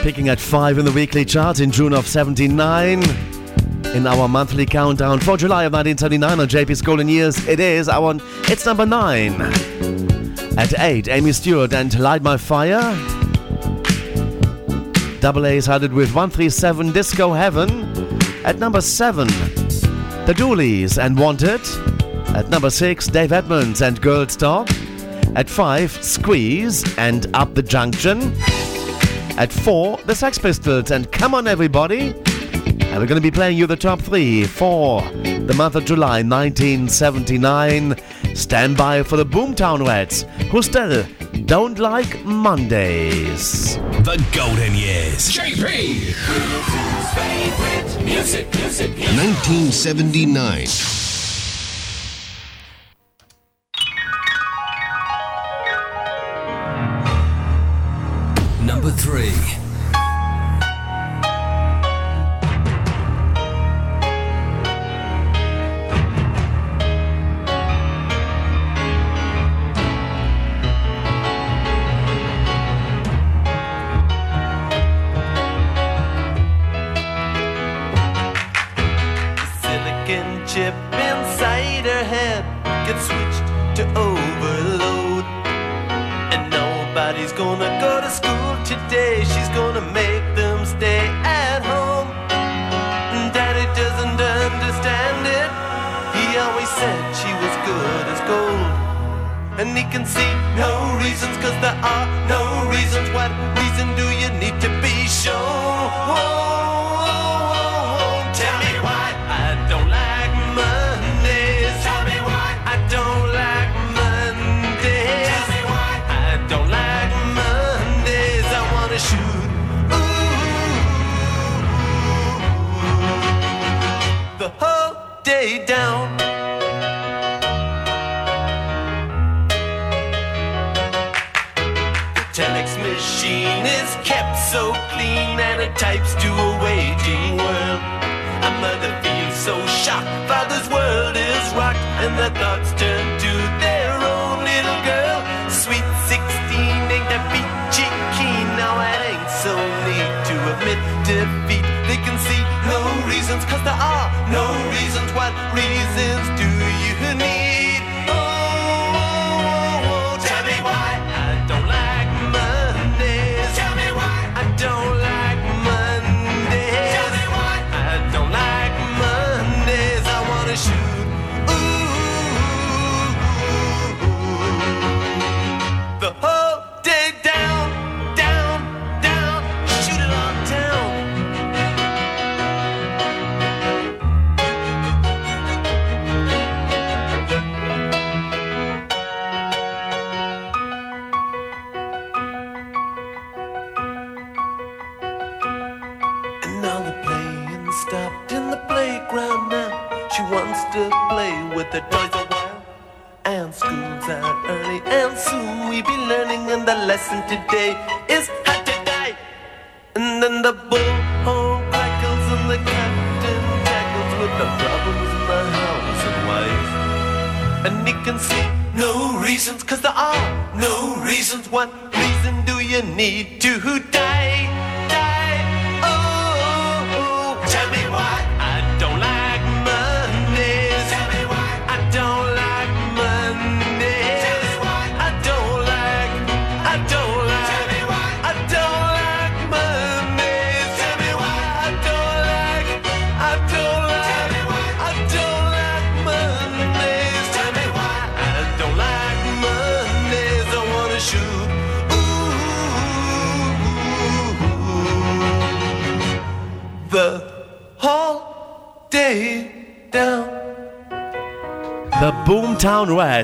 S10: Picking at 5 in the weekly chart in June of 79. In our monthly countdown for July of 1979 on JP's Golden Years, it is our, it's number 9. At 8, Amii Stewart and Light My Fire. Double A's headed with 137 Disco Heaven. At number 7, The Dooleys and Wanted. At number 6, Dave Edmunds and Girls Talk. At 5, Squeeze and Up the Junction. At 4, the Sex Pistols and Come On Everybody. And we're going to be playing you the top three for the month of July 1979. Stand by for the Boomtown Rats, who still don't like Mondays.
S5: The Golden Years.
S1: JP!
S4: 1979.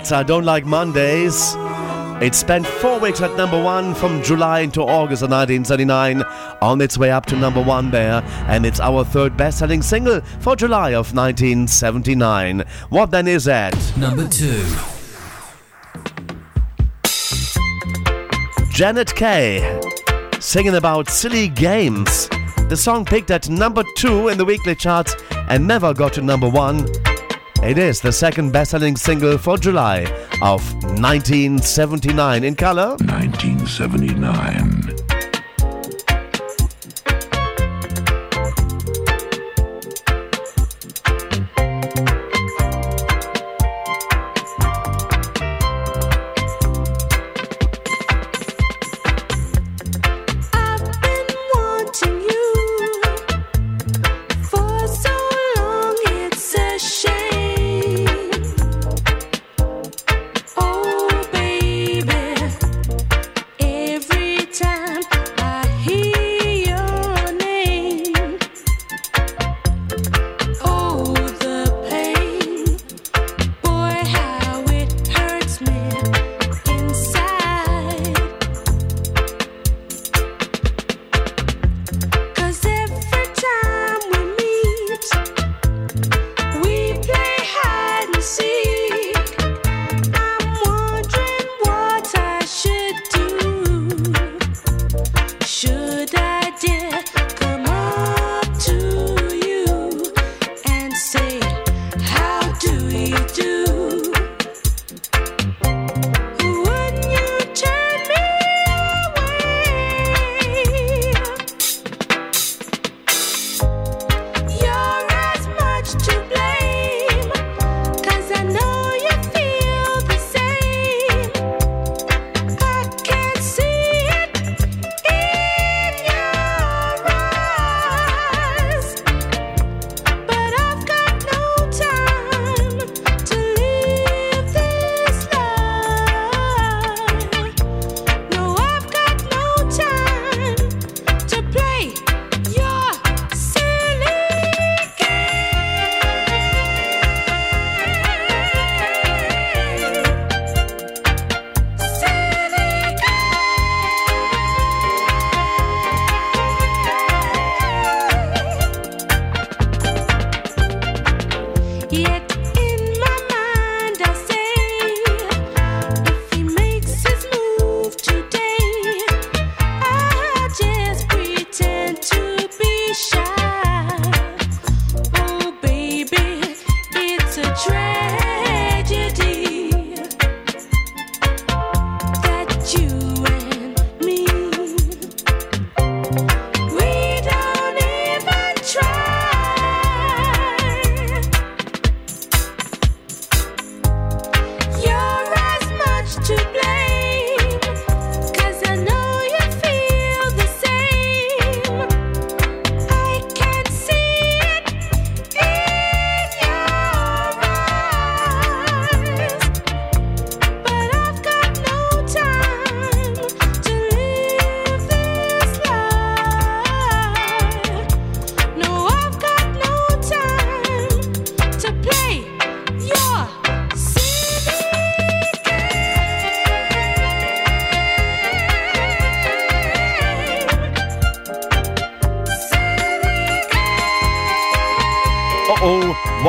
S10: Rats, I Don't Like Mondays. It spent four weeks at number one from July into August of 1979, on its way up to number one there, and it's our third best selling single for July of 1979. What then is that?
S18: Number two.
S10: Janet Kay singing about silly games. The song peaked at number two in the weekly charts and never got to number one. It is the second best selling single for July of 1979 in color.
S6: 1979.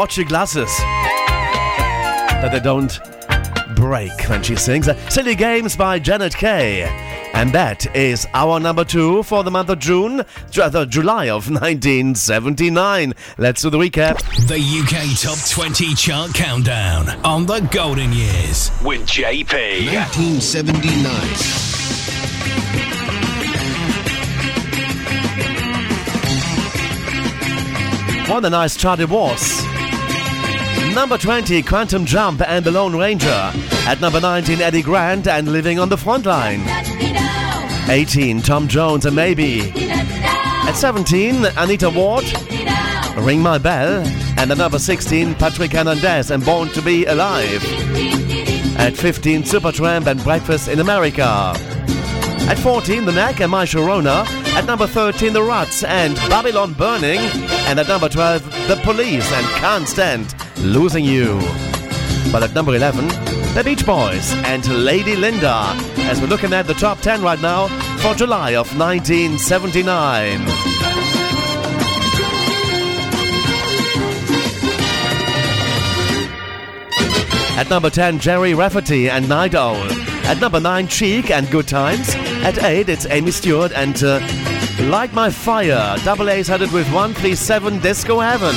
S10: Watch your glasses. That they don't break when she sings. Uh, Silly Games by Janet Kay. And that is our number two for the month of June, Ju- the July of 1979. Let's do the recap.
S5: The UK Top 20 Chart Countdown on the Golden Years with JP.
S12: 1979.
S10: What a nice chart it was. Number 20, Quantum Jump and The Lone Ranger. At number 19, Eddie Grant and Living on the Frontline. 18, Tom Jones and Maybe. At 17, Anita Ward, Ring My Bell. And at number 16, Patrick Hernandez and Born to Be Alive. At 15, Supertramp and Breakfast in America. At 14, The Knack and My Sharona At number 13, The Ruts and Babylon Burning. And at number 12, The Police and Can't Stand Losing You. But at number 11, The Beach Boys and Lady Lynda. As we're looking at the top 10 right now for July of 1979. At number 10, Gerry Rafferty and Night Owl. At number 9, Cheek and Good Times. At 8, it's Amii Stewart and uh, Light My Fire. Double A's had it with 137 Disco Heaven.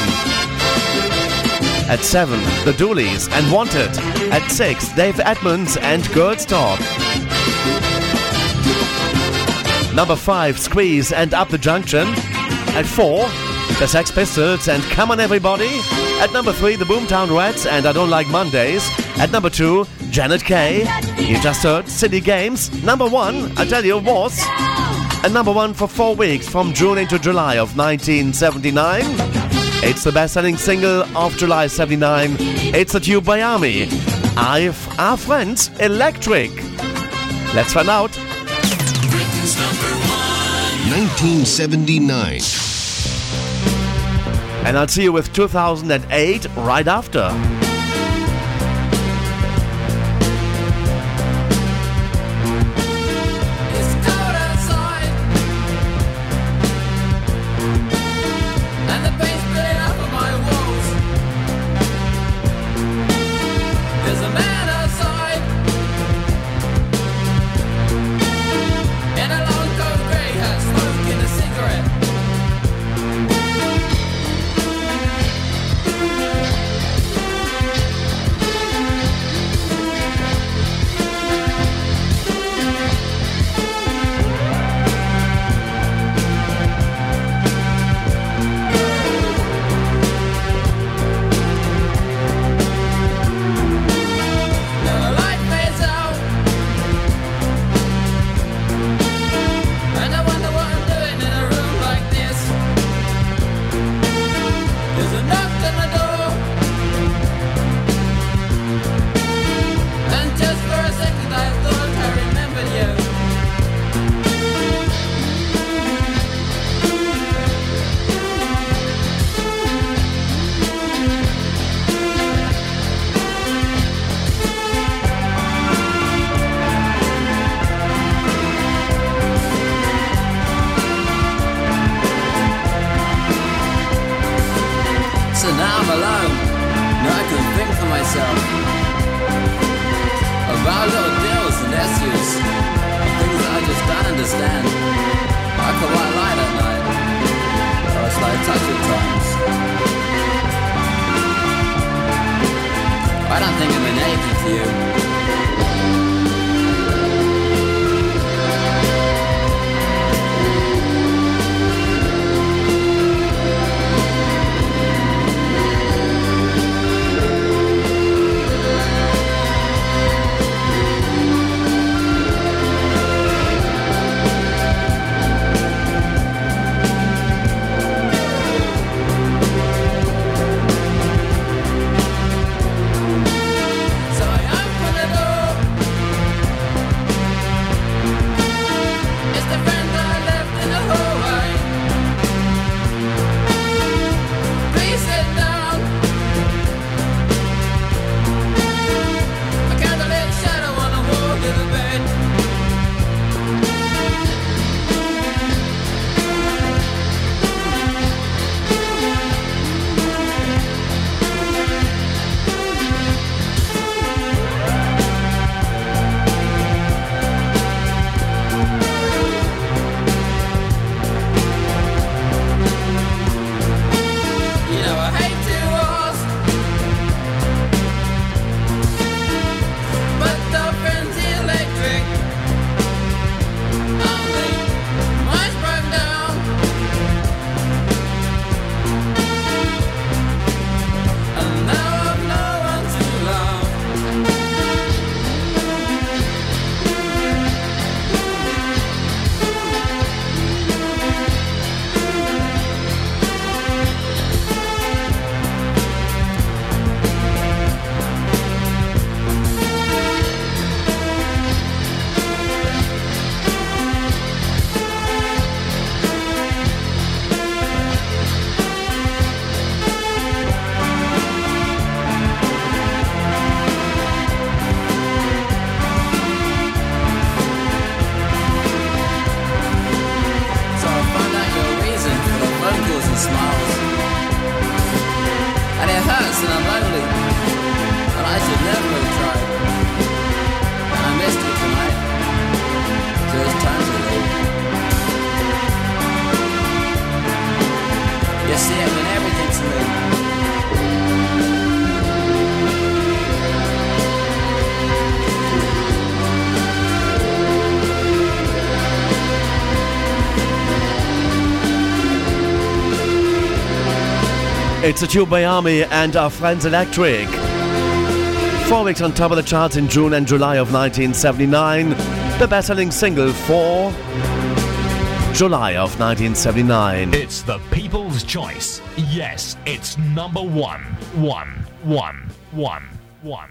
S10: At 7, The Dooleys and Wanted. At 6, Dave Edmunds and Girls Talk. Number 5, Squeeze and Up the Junction. At 4, The Sex Pistols and Come On Everybody. At number 3, The Boomtown Rats and I Don't Like Mondays. At number 2, Janet Kay. You just heard Silly Games. Number 1, I tell you, was. And number 1 for 4 weeks from June into July of 1979. It's the best-selling single of July 79. It's a Tubeway Army. I've our friends Electric. Let's find out.
S4: 1979.
S10: And I'll see you with 2008 right after.
S19: At times. I don't think I've been anything to you.
S10: It's a Tubeway Army and Are Friends Electric. Four weeks on top of the charts in June and July of 1979. The best selling single for July of 1979.
S1: It's the people's choice. Yes, it's number. One, one, one, one, one.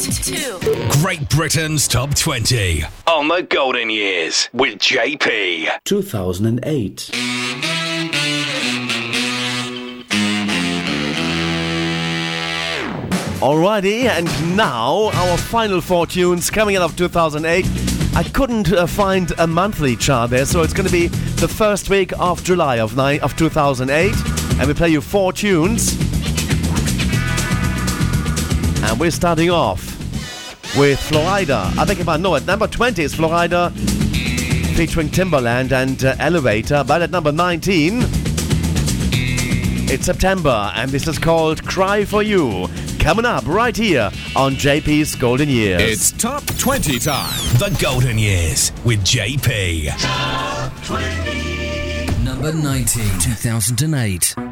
S2: to
S5: Great Britain's Top 20 on The Golden Years with JP.
S10: 2008. Alrighty, and now our final four tunes coming out of 2008. I couldn't uh, find a monthly chart there, so it's going to be the first week of July of, ni- of 2008. And we play you four tunes. And we're starting off with Flo Rida. I think if I know it, number 20 is Flo Rida featuring Timbaland and uh, Elevator. But at number 19, it's September, and this is called Cry for You. Coming up right here on JP's Golden Years.
S5: It's Top 20 time. The Golden Years with JP.
S6: Number 19, 2008.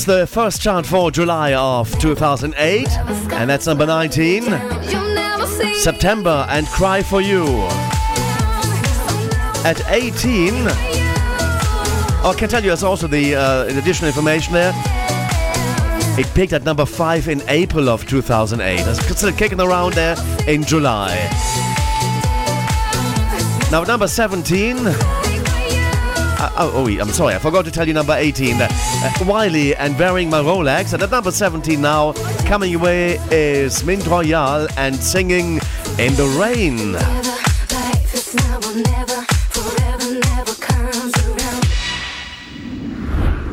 S2: Is
S10: the first chart for July of 2008, and that's number 19.
S2: You'll never see
S10: September and Cry for You. At 18, Oh, I can tell you there's also the uh, additional information there. It peaked at number 5 in April of 2008. It's still kicking around there in July. Now, number 17. Uh, oh, oh, I'm sorry, I forgot to tell you number 18. Uh, Wiley and Wearing My Rolex. And at number 17 now, coming your way is Mint Royale and singing In the Rain.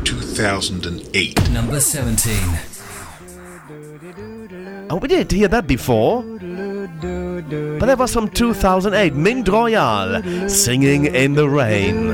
S27: 2008.
S18: Number 17.
S10: Oh, we did hear that before. But that was from 2008. Mint Royale singing In the Rain.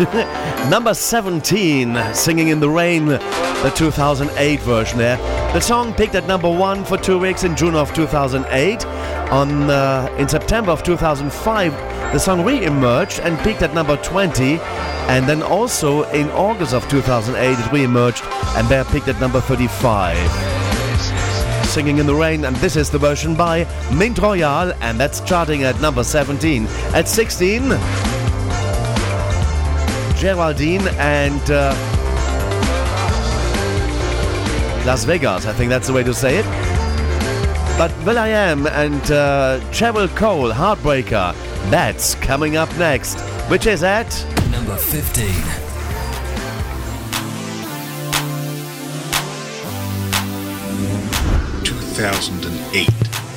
S10: Number 17, Singing in the Rain, the 2008 version there. The song peaked at number one for two weeks in June of 2008. On uh, in September of 2005, the song re-emerged and peaked at number 20. And then also in August of 2008, it re-emerged and there peaked at number 35. Singing in the Rain, and this is the version by Mint Royale, and that's charting at number 17. At 16, Geraldine and uh, Las Vegas. I think that's the way to say it. But will.i.am and uh, Cheryl Cole, Heartbreaker, that's coming up next, which is at
S18: Number 15.
S27: Two thousand and eight.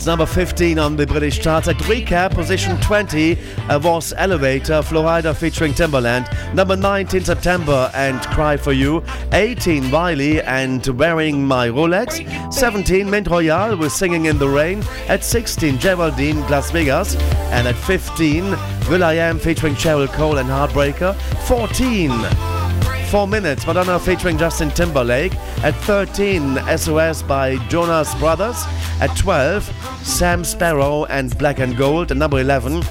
S28: It's
S10: number 15 on the British charts. At recap, position 20 uh, was Elevator, Flo Rida featuring Timbaland. Number 19, September and Cry for You. 18, Wiley and Wearing My Rolex. 17, Mint Royale with Singing in the Rain. At 16, Geraldine, Las Vegas. And at 15, will.i.am featuring Cheryl Cole and Heartbreaker. 14, Four Minutes, Madonna featuring Justin Timberlake. At 13, SOS by Jonas Brothers. At 12, Sam Sparro and Black and Gold. At number 11,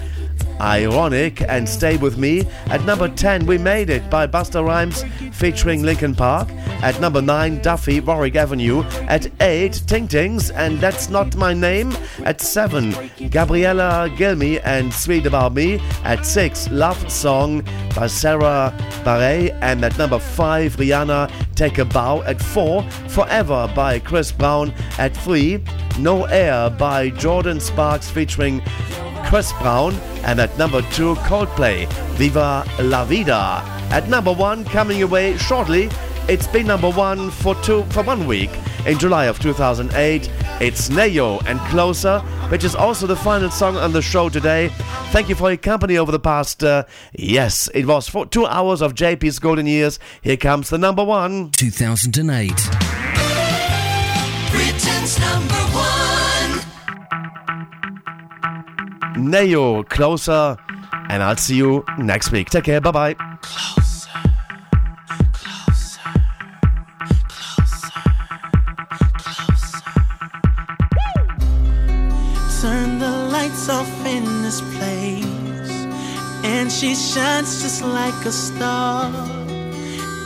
S10: Ironik and Stay With Me. At number 10, We Made It by Busta Rhymes featuring Linkin Park. At number 9, Duffy, Warwick Avenue. At 8, Ting Tings and That's Not My Name. At 7, Gabriella Cilmi and Sweet About Me. At 6, Love Song by Sara Bareilles. And at number 5, Rihanna, Take a Bow. At 4, Forever by Chris Brown. At 3, No Air by Jordin Sparks featuring Chris Brown, and at number two, Coldplay, Viva La Vida. At number one, coming away shortly, it's been number one for two for one week. In July of 2008, it's Ne-Yo and Closer, which is also the final song on the show today. Thank you for your company over the past, uh, yes, it was for two hours of JP's Golden Years. Here comes the number one.
S17: 2008.
S1: Britain's number one.
S10: Ne-Yo, Closer, and I'll see you next week. Take care, bye bye.
S23: Turn the lights off in this place. And she shines just like a star.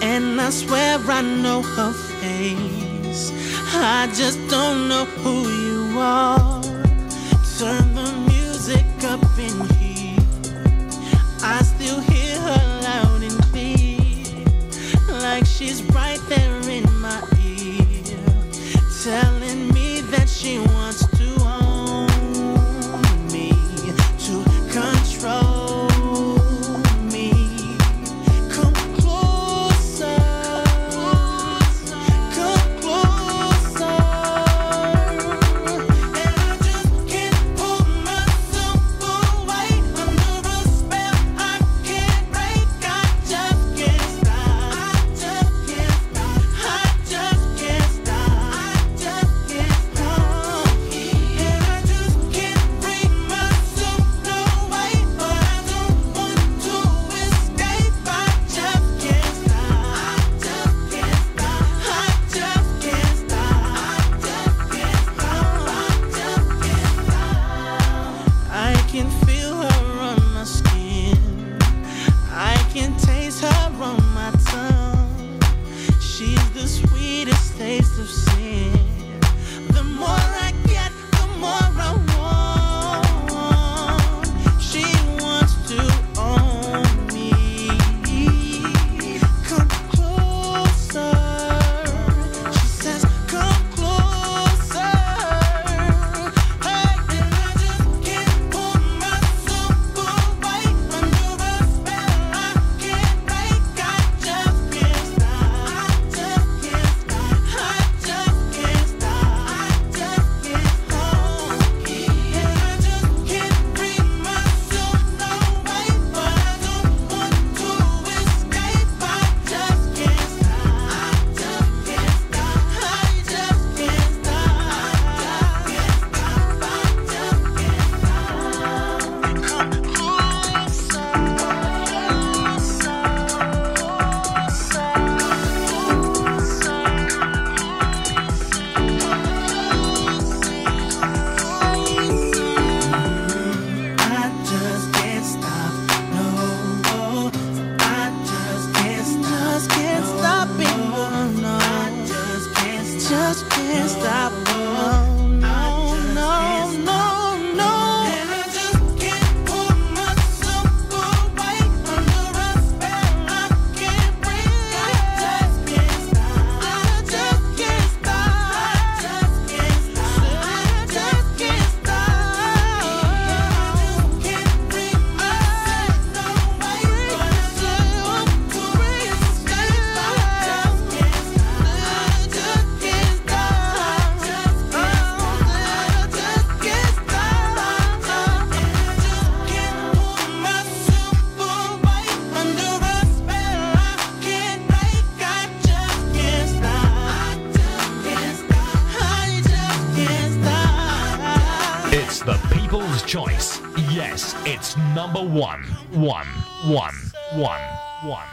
S23: And I swear I know her face. I just don't know who you are. Turn
S1: number one, one, one, one, one.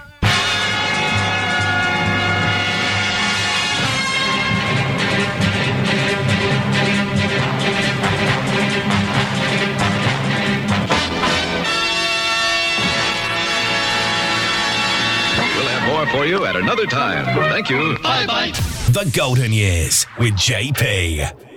S3: We'll have more for you at another time. Thank you. Bye bye.
S5: The Golden Years with JP.